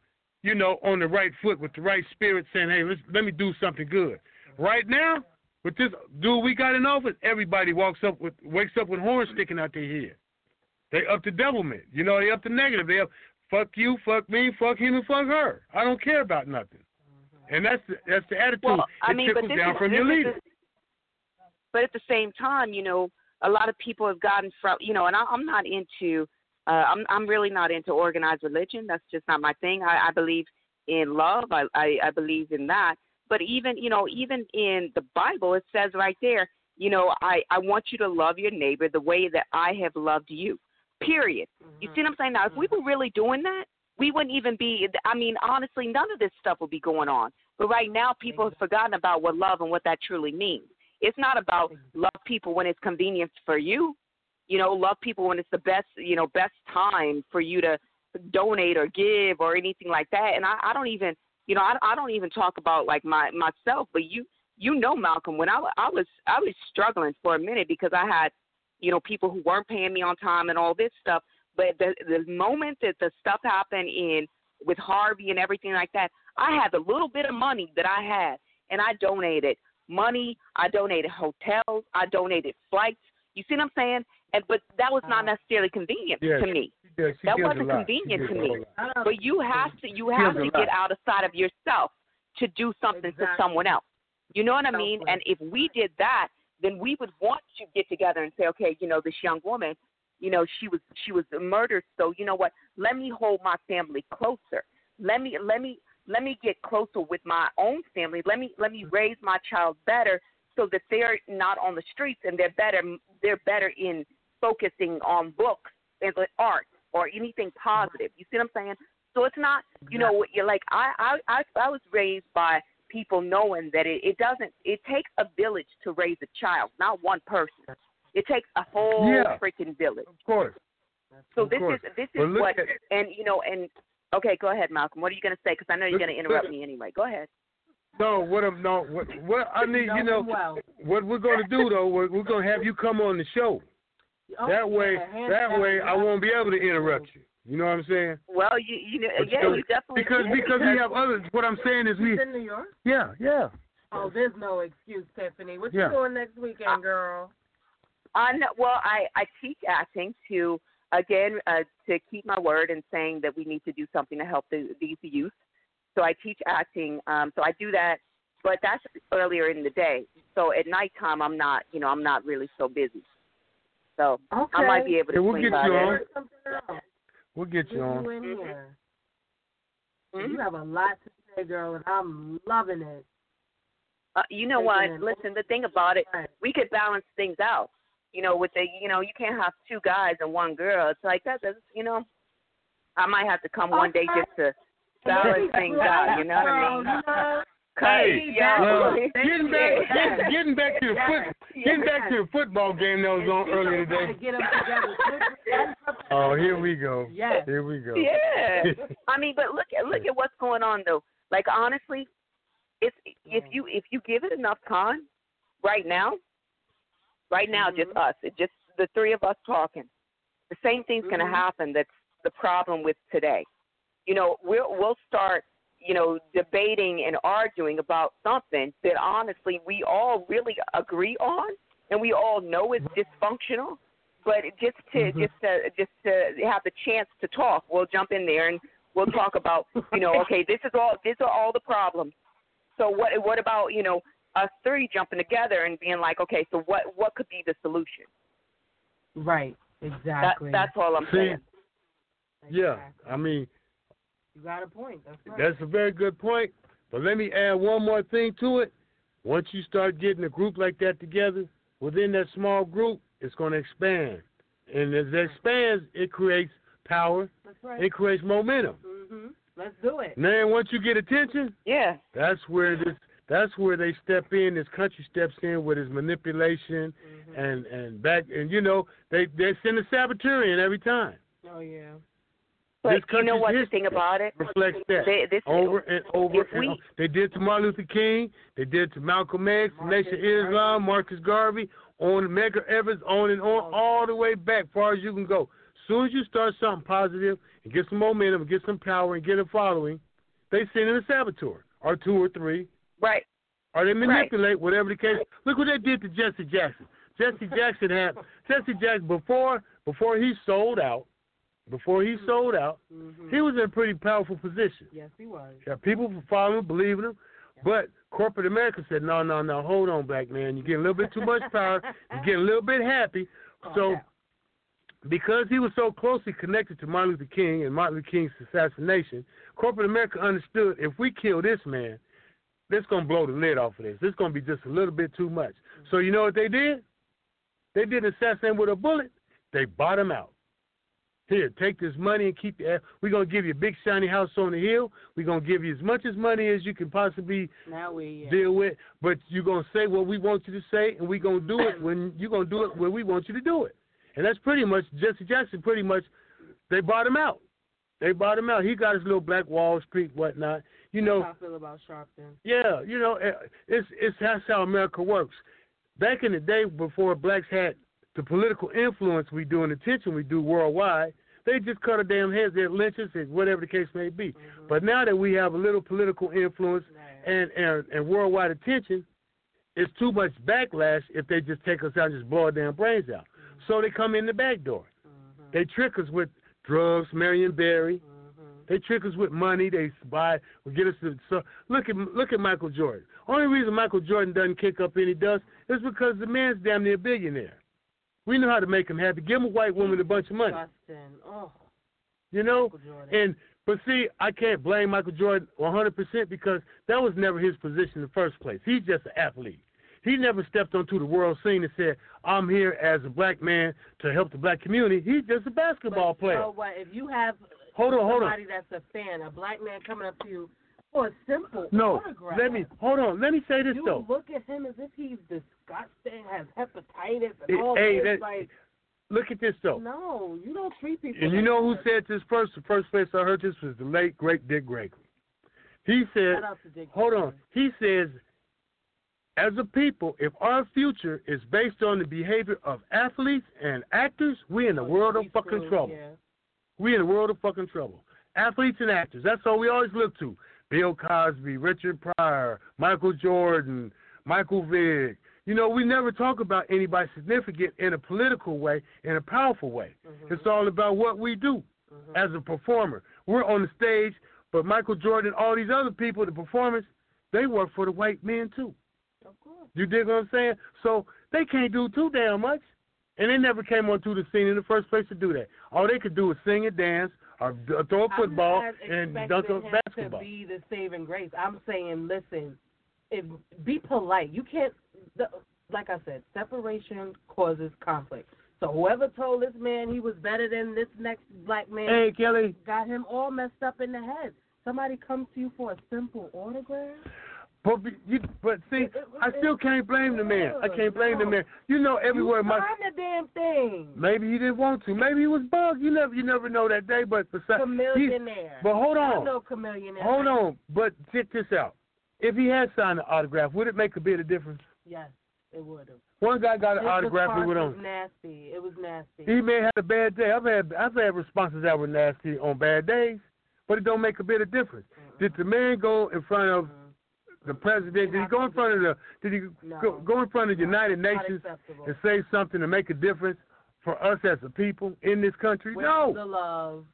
you know, on the right foot with the right spirit, saying, hey, let's let me do something good. Right now, with this dude we got in office, everybody walks up with wakes up with horns sticking out their head. They up to devilment. You know, they up to negative. They up fuck you, fuck me, fuck him, and fuck her. I don't care about nothing. Mm-hmm. And that's the, that's the attitude. Well, I it mean, but this down is, from this your leader. but at the same time, you know, a lot of people have gotten from, you know, and I, I'm not into, uh, I'm I'm really not into organized religion. That's just not my thing. I, I believe in love. I, I I believe in that. But even, you know, even in the Bible, it says right there, you know, I I want you to love your neighbor the way that I have loved you. Period. You see what I'm saying? Now, if we were really doing that, we wouldn't even be. I mean, honestly, none of this stuff would be going on. But right now, people have forgotten about what love and what that truly means. It's not about love people when it's convenient for you. You know, love people when it's the best, you know, best time for you to donate or give or anything like that. And I, I don't even, you know, I, I don't even talk about like my myself, but you, you know, Malcolm, when I, I was, I was struggling for a minute because I had, you know, people who weren't paying me on time and all this stuff. But the the moment that the stuff happened in with Harvey and everything like that, I had the little bit of money that I had, and I donated money. I donated hotels. I donated flights. You see what I'm saying? And but that was not necessarily convenient Yeah, to me. Yeah, she That wasn't convenient to me. But you have to you have to get outside of sight of yourself to do something for Exactly. someone else. You know what I mean? And if we did that, then we would want to get together and say, okay, you know, this young woman, you know, she was she was murdered, so you know what? Let me hold my family closer. Let me let me let me get closer with my own family. Let me let me raise my child better so that they're not on the streets and they're better they're better in focusing on books and the art or anything positive. You see what I'm saying? So it's not you know what you're like I I I, I was raised by people knowing that it, it doesn't it takes a village to raise a child, not one person. It takes a whole Yeah. freaking village. Of course. So Of this course. is this is what at- and you know and okay, go ahead, Malcolm. What are you going to say? Because I know you're going to interrupt me anyway. Go ahead. No, what I'm no, what, what I need, you know, well. what we're going to do though, we're, we're going to have you come on the show. Oh, That way, yeah, that way, I won't be able to interrupt you. You know what I'm saying? Well, you you know, But yeah, so- you definitely because did, because we have others. What I'm saying is we, in New York. yeah, yeah. Oh, there's no excuse, Tiffany. What Yeah. you doing next weekend, girl? I know, well, I I teach acting to again uh, to keep my word and saying that we need to do something to help the, these youth. So I teach acting. Um, so I do that, but that's earlier in the day. So at nighttime, I'm not, you know, I'm not really so busy. So Okay. I might be able to Yeah, we'll get you on. We'll get Get you on. you in Mhm. here. Mhm. You have a lot to say, girl, and I'm loving it. Uh, you know Taking what? it. Listen, the thing about it, we could balance things out. You know, with the, you know, you can't have two guys and one girl. It's like that. That's, you know, I might have to come one day just to balance things out. You know what I mean? Girl, Hey, yeah. well, *laughs* getting back, getting, getting back to the foot, getting back to the football game that was on earlier today. Get them together. *laughs* Oh, here we go. Yes. Here we go. Yeah. *laughs* I mean, but look at look at what's going on though. Like honestly, it's if you if you give it enough time, right now, right now, just Mhm. us, it just the three of us talking, the same thing's going Mhm. to happen. That's the problem with today. You know, we'll we'll start, you know, debating and arguing about something that honestly we all really agree on, and we all know is dysfunctional. But just to Mhm. just to just to have the chance to talk, we'll jump in there and we'll talk about, you know, *laughs* okay, this is all these are all the problems. So what what about you know us three jumping together and being like, okay, so what what could be the solution? Right. That, Exactly. that's all I'm See, saying. Yeah, Exactly. I mean, You got a point. That's right. That's a very good point. But let me add one more thing to it. Once you start getting a group like that together, within that small group, it's going to expand. And as it expands, it creates power, That's right. it creates momentum. Mhm. Let's do it. Now, once you get attention, Yeah. that's where this that's where they step in. This country steps in with his manipulation Mhm. and and back and you know they they send a saboteur in every time. Oh yeah. But This you know what the thing about it? reflects that. They, this over and over and we- over. They did to Martin Luther King. They did to Malcolm X, Nation of Islam, Marcus Garvey, on Medgar Evers, on and on, oh. all the way back, far as you can go. As soon as you start something positive and get some momentum, get some power, and get a following, they send in a saboteur or two or three, right. or they manipulate whatever the case. Look what they did to Jesse Jackson. Jesse Jackson had Jesse Jackson before before he sold out. Before he sold out, Mhm. he was in a pretty powerful position. Yes, he was. Yeah, people were following him, believing him. But corporate America said, no, no, no, hold on, black man. You get a little bit too much power. You get a little bit happy. *laughs* So, because he was so closely connected to Martin Luther King and Martin Luther King's assassination, corporate America understood if we kill this man, that's going to blow the lid off of this. This is going to be just a little bit too much. So, you know what they did? They didn't assassinate him with a bullet. They bought him out. Here, take this money and keep it. We're gonna give you a big shiny house on the hill. We're gonna give you as much as money as you can possibly Now we yeah. deal with. But you're gonna say what we want you to say, and we're gonna do it *clears throat* when you're gonna do it when we want you to do it. And that's pretty much Jesse Jackson. Pretty much, they bought him out. They bought him out. He got his little Black Wall Street, whatnot. You know, That's how I feel about Sharpton. yeah, you know, eh, it's it's that's how America works. Back in the day, before blacks had the political influence we do and attention we do worldwide, they just cut our damn heads, their lynches, whatever the case may be. Mm-hmm. But now that we have a little political influence and, and and worldwide attention, it's too much backlash if they just take us out and just blow our damn brains out. Mm-hmm. So they come in the back door. Mm-hmm. They trick us with drugs, Marion Barry. They trick us with money. They buy, get us to. So look at look at Michael Jordan. Only reason Michael Jordan doesn't kick up any dust is because the man's damn near a billionaire. We know how to make him happy. Give him a white woman a bunch of money. Justin. Oh, You know, and but see, I can't blame Michael Jordan 100% because that was never his position in the first place. He's just an athlete. He never stepped onto the world scene and said, "I'm here as a black man to help the black community." He's just a basketball but player. Know what? If you have Hold on, hold on. somebody that's a fan, a black man coming up to you for a simple No, autograph, let me hold on. Let me say this you though. look at him as if he's disgusting, has hepatitis, and Hey, all hey, this. that- like, Look at this though. no, you don't treat people. And you like know who said this first? The first place I heard this was the late great Dick Gregory. He said, Shout out to Dick "Hold on." He says, "As a people, if our future is based on the behavior of athletes and actors, we in the oh, world of fucking screwed, trouble. yeah. We in the world of fucking trouble. Athletes and actors. That's all we always look to. Bill Cosby, Richard Pryor, Michael Jordan, Michael Vick. You know, we never talk about anybody significant in a political way, in a powerful way. Mhm. It's all about what we do Mhm. as a performer. We're on the stage, but Michael Jordan, and all these other people, the performers, they work for the white men too. Of course. You dig what I'm saying? So they can't do too damn much. And they never came onto the scene in the first place to do that. All they could do was sing and dance d- throw a football and dunk a basketball. To be the saving grace, I'm saying, listen, if be polite. You can't, the, like I said, separation causes conflict. So whoever told this man he was better than this next black man Hey, Kelly, got him all messed up in the head. Somebody comes to you for a simple autograph. But, you, but see, I still can't blame the man. I can't blame the man. You know, everywhere you my signed the damn thing. maybe he didn't want to. Maybe he was bugged. You never, you never know that day. But besides, he's, Chameleonaire. but hold on. know chameleonaire. Hold on, but check this out. If he had signed an autograph, would it make a bit of difference? Yes, it would have. One guy got an This autograph he went was on. nasty. It was nasty. He may have had a bad day. I've had I've had responses that were nasty on bad days, but it don't make a bit of difference. Did the man go in front of the president? Did he go in front of the? Did he No. go, go in front of the United Nations and say something to make a difference for us as a people in this country? Where's no. the love?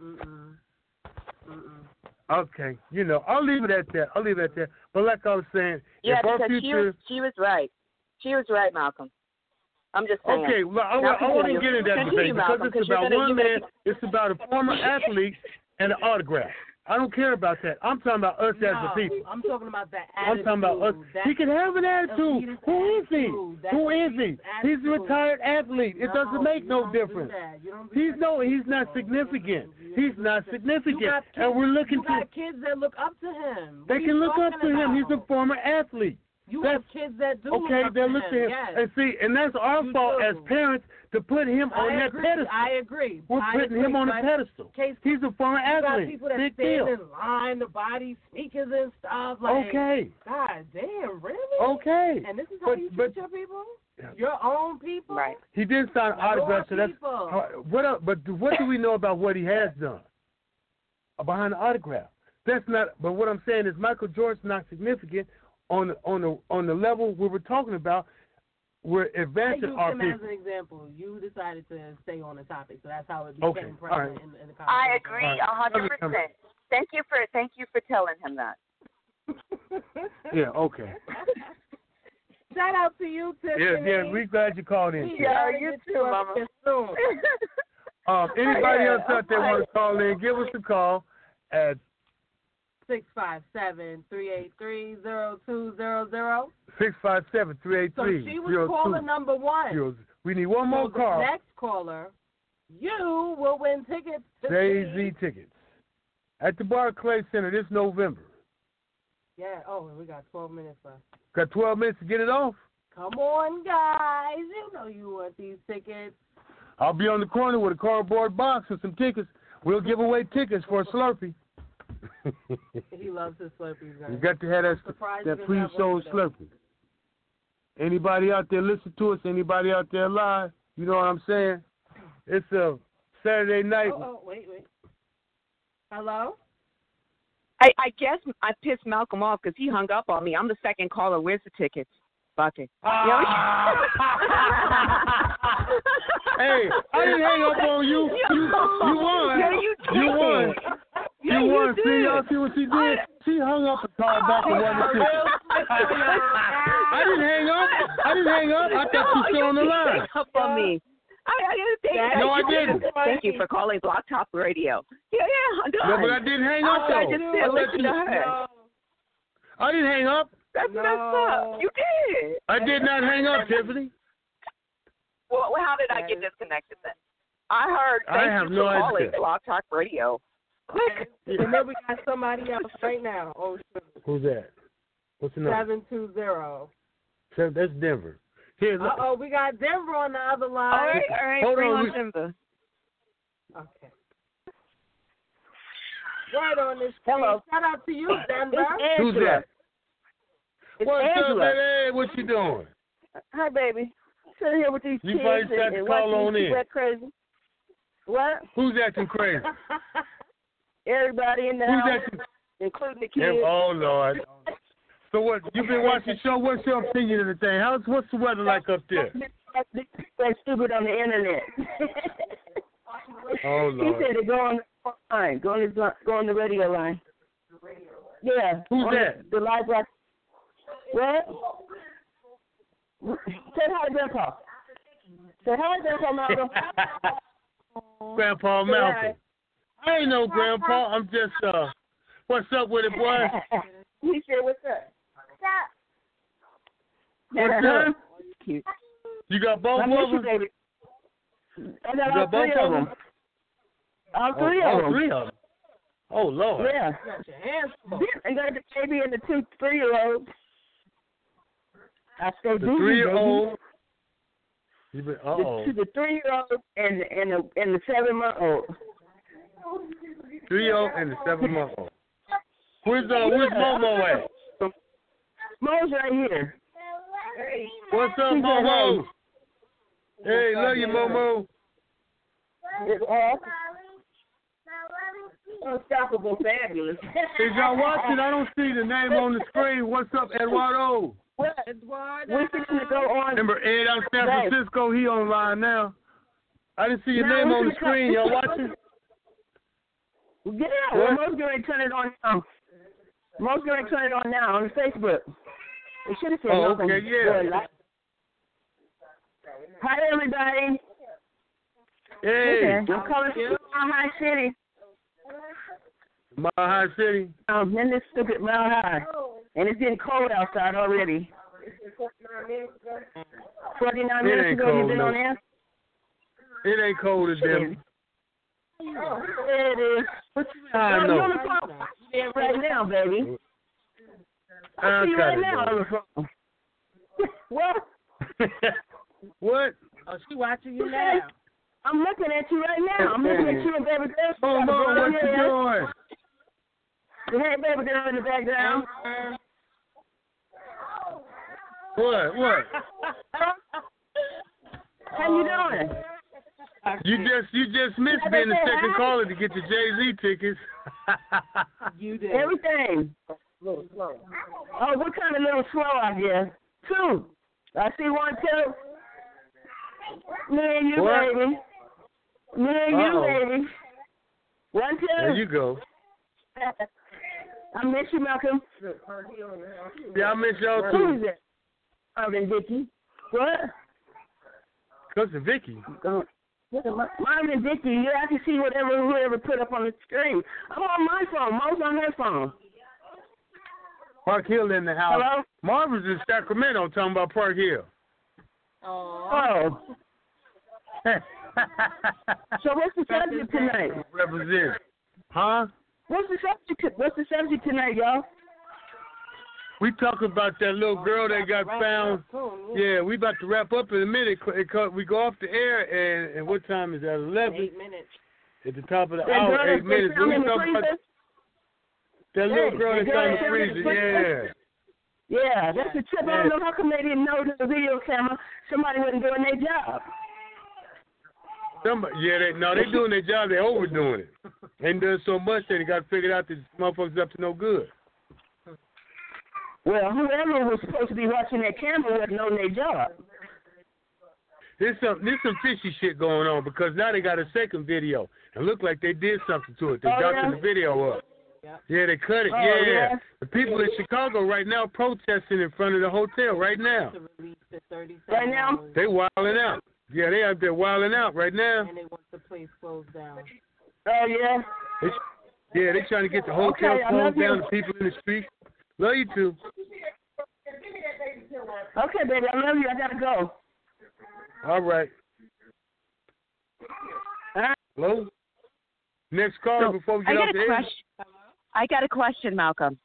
Mm-mm. Mm-mm. Okay, you know, I'll leave it at that. I'll leave it at that. But like I was saying, Yeah, because she was she was right. She was right, Malcolm. I'm just saying. Okay, well, I, I want to get into that debate because Malcolm, it's about one man. gonna- It's about a former athlete and an autograph. I don't care about that. I'm talking about us as a people. I'm talking about that attitude. I'm talking about us. He can have an attitude. Who is he? Who is he? He's a retired athlete. It No, doesn't make no difference. do He's no. He's not significant. He's not significant. kids, And we're looking you to. got kids that look up to him. They What are can look up to him. He's a former athlete. You that's- have kids that do Okay, look up they to look him. him. Yes. And see, and that's our You fault do. as parents to put him I on that pedestal. I agree. We're I putting agree, him on a pedestal. Case He's a former you got people that Big stand deal. in line, the body speakers and stuff. Like, Okay. God damn, really? Okay. And this is how But- you but- treat your people? Yeah. Your own people? Right. He did sign an autograph, so that's people. what. el- But what do we know about what he has done behind the autograph? That's not. But what I'm saying is Michael Jordan's not significant on the on the on the level we were talking about. We're I advancing used our him as an example. You decided to stay on the topic, so that's how it Okay, became all prevalent right. in, in the conversation. I agree a hundred Okay, come percent. Thank you for thank you for telling him that. Yeah. Okay. *laughs* Shout out to you, Tiffany. Yeah. Yeah. We glad you called in. We Yeah, you too, Mama. soon. Um, anybody Yeah, else out there I'm want to call in? Give us a call at Six five seven three eight three zero two zero zero. six five seven three eight So she was zero caller number one. We need one more so the call. next caller you will win tickets. Jay Z tickets at the Barclays Center this November. Yeah. Oh, we got 12 minutes left. Got 12 minutes to get it off. Come on, guys. You know you want these tickets. I'll be on the corner with a cardboard box with some tickets. We'll give away tickets for a Slurpee. He loves his Slurpees. you got to have that, Surprised that you didn't have pre-show one. Slurpee. Anybody out there listen to us? Anybody out there live? You know what I'm saying? It's a Saturday night. Oh, oh, wait, wait. Hello? I, I guess I pissed Malcolm off because he hung up on me. I'm the second caller. Where's the tickets? Bucket. Ah. *laughs* hey, I didn't hang up on you. *laughs* You, you won. No, you You won. Yeah, you you won. did. See, y'all see what she did? She hung up and called back and won the ticket. I didn't hang up. I didn't hang up. I thought you No, still on the you line. hung up on me. I, I didn't think That- No, I didn't. Thank you for calling Blog Talk Radio. Yeah, yeah, I'm done. No, but I didn't hang up I though. just I, said thought listen you- to her. No. I didn't hang up. That's No. messed up. You did. I did not hang up, Tiffany. Well, well, how did I get disconnected then? I heard. I Thank have you no for calling idea. Blog Talk Radio. Click. *laughs* And then we got somebody else right now. Oh, Who's that? What's the number? seven two zero. Seven- That's Denver. Here, Uh look. oh, we got Denver on the other line. right, all right. Hold bring on, on Denver. Okay. Right on this screen. Hello. Shout out to you, Denver. It's Who's Angela. that? It's What's up, Angela. baby? Hey, what you doing? Hi, baby. Sitting here with these You kids probably and, tried to and call watching on these in. crazy. What? Who's acting crazy? *laughs* Everybody in the Who's house, including the Yeah, kids. oh Lord. So what? You've been watching the show. What's your opinion of the thing? How's what's the weather like up there? They're stupid on the internet. Oh *laughs* Lord. He said to go on the line, go on the go on the radio line. Yeah. Who's that? The, the live rock. What? Say hi, Grandpa. Say hi, Grandpa Malcolm. *laughs* Grandpa Malcolm. I ain't no grandpa. I'm just uh. What's up with it, boy? *laughs* he said, "What's up?" What's up? Cute. You got both of them? baby. I got You all got three both of them. All Oh, three all of them. three of them. Oh Lord. Yeah. Got your hands full. *laughs* And got the baby and the two three year olds. I stay The three year baby. old. You been uh oh. The, the three year old and and the and the seven month old. Three year old and the seven month old. Where's uh where's Momo at? Mo's right here. What's up, Momo? Hey, love you, Momo. It's all unstoppable, fabulous. Is y'all watching? I don't see the name on the screen. What's up, Eduardo? What? Eduardo. We're fixing to go on. Remember Ed out of San Francisco? He online now. I didn't see your No, name on the screen. Y'all watching? Yeah, well, Mo's going to turn it on now. Mo's going to turn it on now on Facebook. It should have said Oh, Malcolm okay, yeah. Light. Hi, everybody. Hey, I'm calling from Mile High City. Mile High City. Um, in this stupid Mile High. And it's getting cold outside already. 49 It minutes ago, you've been no. on air? It ain't cold as them. There it is. What you I I'm know. on the. Yeah, right now, baby. I I see you right now on the phone. what? *laughs* what? Oh, she watching you now. I'm looking at you right now. I'm looking at you and baby girl. Oh, Momo, what you Yeah. doing? Hey, baby girl in the background. What? What? How you doing? Oh, You just you just missed being the second caller to get the Jay Z tickets. *laughs* You did. Everything. Oh, what kind of little slow, I guess? Two. I see one, two. Me and you, What? baby. Me and you, Uh-oh. baby. One, two. there you go. I miss you, Malcolm. Yeah, I miss y'all too. is it? Marvin oh, Dickey. What? Cousin Vicky. Go- Look at my- Marvin Dickey. You have to see whatever whoever put up on the screen. I'm on my phone. Mo's on her phone. Park Hill in the house. Hello? Marvin's in Sacramento talking about Park Hill. Oh. Oh. So what's the subject tonight? Represent. Huh? What's the subject? What's the subject tonight, y'all? We talking about that little girl that got found. Yeah, we about to wrap up in a minute. It We go off the air, and, and what time is that? Eleven. Eight minutes. At the top of the hour, eight minutes. We in talking about that little girl the that's girl on the in the freezer. freezer? Yeah. Yeah, that's the tip. I don't know how come they didn't know the video camera. Somebody wasn't doing their job. Somebody, yeah, they, no, they doing their job. They overdoing it. They done so much that they got figured out that motherfuckers up to no good. Well, whoever was supposed to be watching that camera wasn't on their job. There's some there's some fishy shit going on because now they got a second video It look like they did something to it. They Oh, dropped yeah? the video up. Yep. Yeah, they cut it. Oh, yeah. yeah? The people in Chicago right now protesting in front of the hotel right now. To release the Right now? They wilding out. Yeah, they out there wilding out right now. and they want the place closed down. Oh yeah. They, yeah, they trying to get the hotel Okay, closed down. you. The people in the street. Love you too. Okay, baby, I love you. I gotta go. All right. All right. Hello. Next caller So, before we get off the a air. question. I got a question, Malcolm.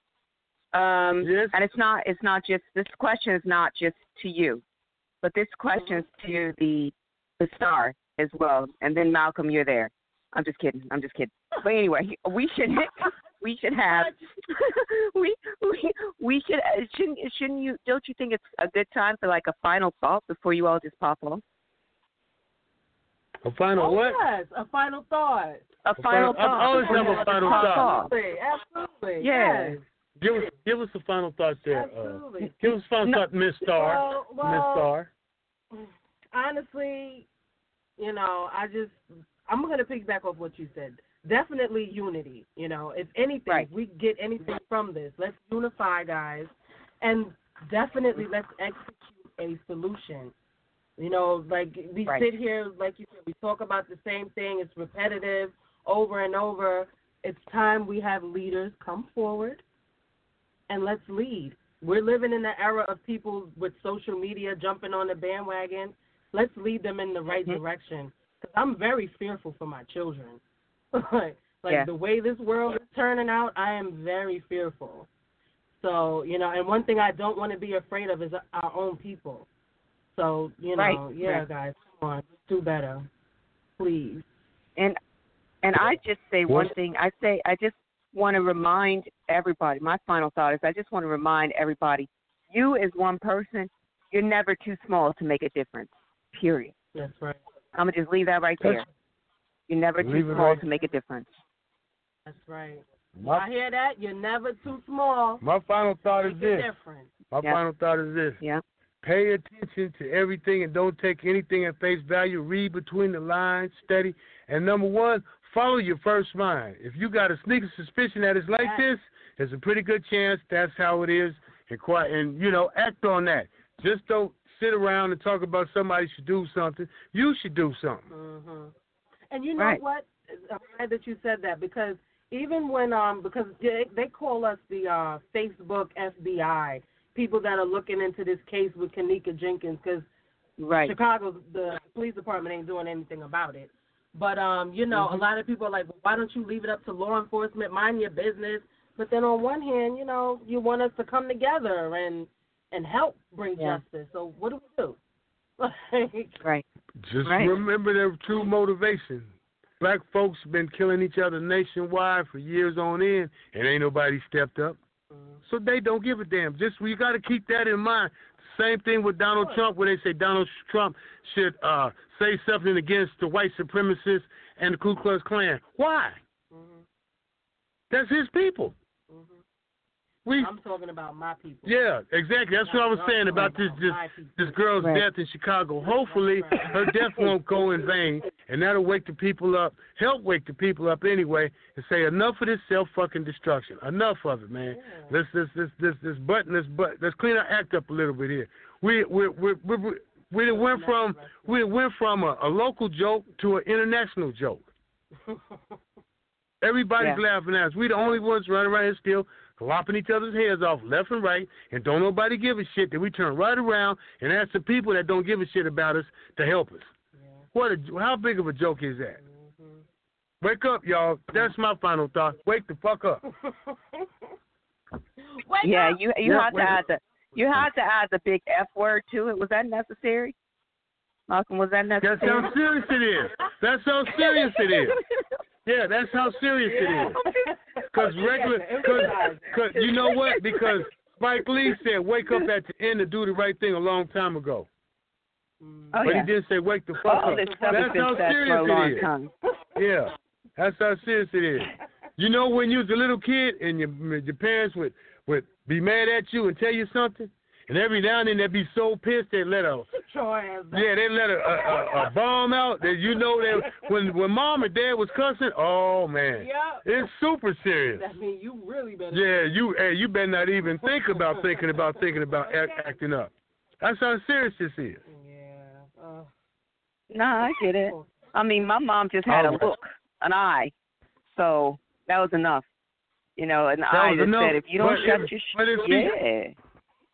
Um, Yes. and it's not it's not just this question is not just to you, but this question is to the the star as well. And then Malcolm, you're there. I'm just kidding. I'm just kidding. But anyway, we should we should have *laughs* we we we should uh, shouldn't shouldn't you don't you think it's a good time for like a final thought before you all just pop off? A final oh, what? yes, a final thought. A final- final I thought. always before have a final thought. Absolutely, absolutely. Yeah. Yes. Give us give us a final thought there. Uh, Absolutely. give us a final No. thought, Miss Star. Well, Miss Star. honestly, you know, I just I'm gonna piggyback off what you said. Definitely unity. You know, if anything, Right. if we get anything from this, let's unify, guys, and definitely let's execute a solution. You know, like we Right. sit here, like you said, we talk about the same thing. It's repetitive, over and over. It's time we have leaders come forward and let's lead. We're living in the era of people with social media jumping on the bandwagon. Let's lead them in the right Mhm. direction. Because I'm very fearful for my children. Like *laughs* like Yeah. the way this world is turning out, I am very fearful. So you know, and one thing I don't want to be afraid of is our own people. So you know, Right, yeah, right. guys, come on, do better, please. And and I just say one thing. I say I just want to remind everybody. My final thought is I just want to remind everybody. You as one person, you're never too small to make a difference. Period. That's right. I'm gonna just leave that right there. That's- You're never Leave too small right to make a difference. That's right. I hear that. You're never too small. my final thought is Make a this. difference. My Yeah. final thought is this. Yeah. Pay attention to everything and don't take anything at face value. Read between the lines, study. And number one, follow your first mind. If you got a sneaking suspicion that it's like Yes. this, there's a pretty good chance that's how it is. And, quite, and you know, act on that. Just don't sit around and talk about somebody should do something. You should do something. hmm And you know Right. what? I'm glad that you said that because even when um because they, they call us the uh Facebook FBI people that are looking into this case with Kenneka Jenkins because Right. Chicago the police department ain't doing anything about it. But um you know a lot of people are like well, why don't you leave it up to law enforcement mind your business but then on one hand you know you want us to come together and and help bring Yeah. justice so what do we do? Like, Right. Just Right. remember their true motivation. Black folks been killing each other nationwide for years on end, and ain't nobody stepped up. So they don't give a damn. Just we got to keep that in mind. Same thing with Donald Trump, when they say Donald Trump should uh, say something against the white supremacists and the Ku Klux Klan. Why? Mhm. That's his people. We I'm talking about my people. yeah, exactly. That's what I was saying about this this this girl's Right. death in Chicago. Hopefully, her death won't go in vain, and that'll wake the people up, help wake the people up anyway, and say enough of this self fucking destruction. Enough of it, man. Let's let's let's let's, let's button this but let's clean our act up a little bit here. We we we we we, we done went from we went from a, a local joke to an international joke. *laughs* Everybody's Yeah. laughing at us. We the only ones running around here still lopping each other's heads off left and right, and don't nobody give a shit that we turn right around and ask the people that don't give a shit about us to help us. What? A, how big of a joke is that? Mm-hmm. Wake up, y'all. That's my final thought. Wake the fuck up. *laughs* Wake yeah, up. you you Yeah, had to add the you had to add the big F word to it. Was that necessary? Malcolm, was that necessary? That's necessary? how serious it is. That's how serious it is. *laughs* Yeah, that's how serious it is. Because *laughs* regular, cause, cause you know what? Because Spike Lee said, "Wake up at the end to do the right thing" a long time ago. oh but yeah. he didn't say, "Wake the fuck All up." this stuff has That's how serious for a long it is. time. Yeah, that's how serious it is. You know, when you was a little kid and your your parents would would be mad at you and tell you something, and every now and then they'd be so pissed they let a yeah they let a a, a, a bomb out that you know that when when mom and dad was cussing, oh man, Yeah. it's super serious. That means you really better. Yeah, you hey, you better not even think about thinking about thinking about act, acting up. That's how serious this is. Yeah. Uh, No, I get it. I mean, my mom just had a look, an eye, so that was enough. You know, an That eye that enough, said, if you don't but shut if- your but if yeah.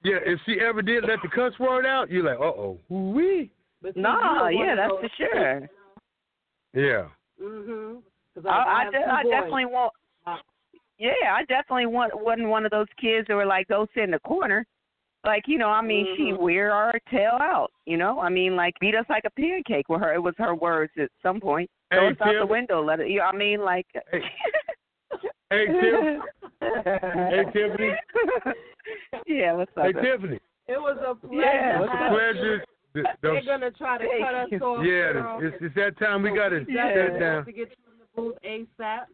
Yeah, if she ever did let the cuss word out, you're like, uh oh, wee. but see, No, yeah, that's for sure. Yeah. Mhm. I, I, de- I definitely want. Yeah, I definitely want wasn't one of those kids that were like, go sit in the corner. Like you know, I mean, she Mhm. wear our tail out. You know, I mean, like beat us like a pancake with her. It was her words at some point. Throw Hey, us out the window. Let it. You know, I mean, like. Hey. Hey, *laughs* Tim. Hey, Tiffany. yeah, what's up? Hey, Tiffany. It was a pleasure. Yeah. What's the having pleasure? The, the, They're gonna try to cut us off. yeah, girl. it's, it's that time we got to Yeah. shut it down. To get you in the booth ASAP.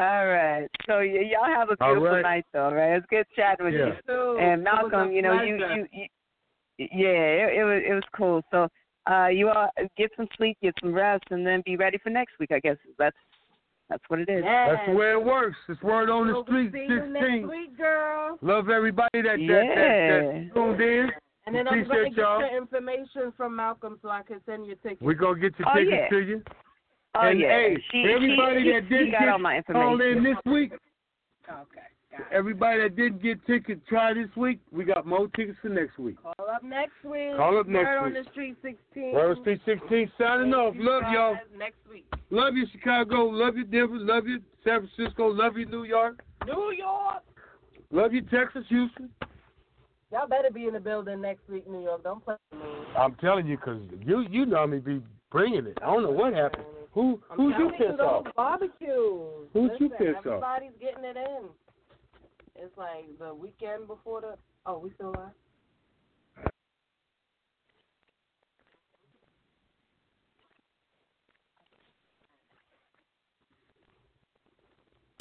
All right. So y- y'all have a All beautiful right. night, though. Right? It's good chatting with Yeah. you. So, And Malcolm, you know, you, you, you, yeah, it, it was it was cool. So, uh, you all get some sleep, get some rest, and then be ready for next week. I guess that's that's what it is. Yes. That's the way it works. It's word on the We'll street. See you next week, girl. Love everybody that that, that, Yeah. that tuned in. And then I'm gonna get y'all. your information from Malcolm so I can send you tickets. We're going to get your Oh, tickets yeah. to you. Oh and yeah. hey, she, everybody she, that she, did she got get all my called in information. this week, Okay. Everybody that didn't get tickets try this week, we got more tickets for next week. Call up next week. Call up next Word on the street 16. Word Street 16 signing off. Love y'all. Next week. Love you, Chicago. Love you, Denver. Love you, San Francisco. Love you, New York. New York. Love you, Texas, Houston. Y'all better be in the building next week, New York. Don't play with me. I'm telling you, 'cause you you normally be bringing it. I don't know what happened. Who who's you you, pissed off? barbecues. Who's you Listen, pissed off? Everybody's getting it in. It's like the weekend before the. Oh, we still live.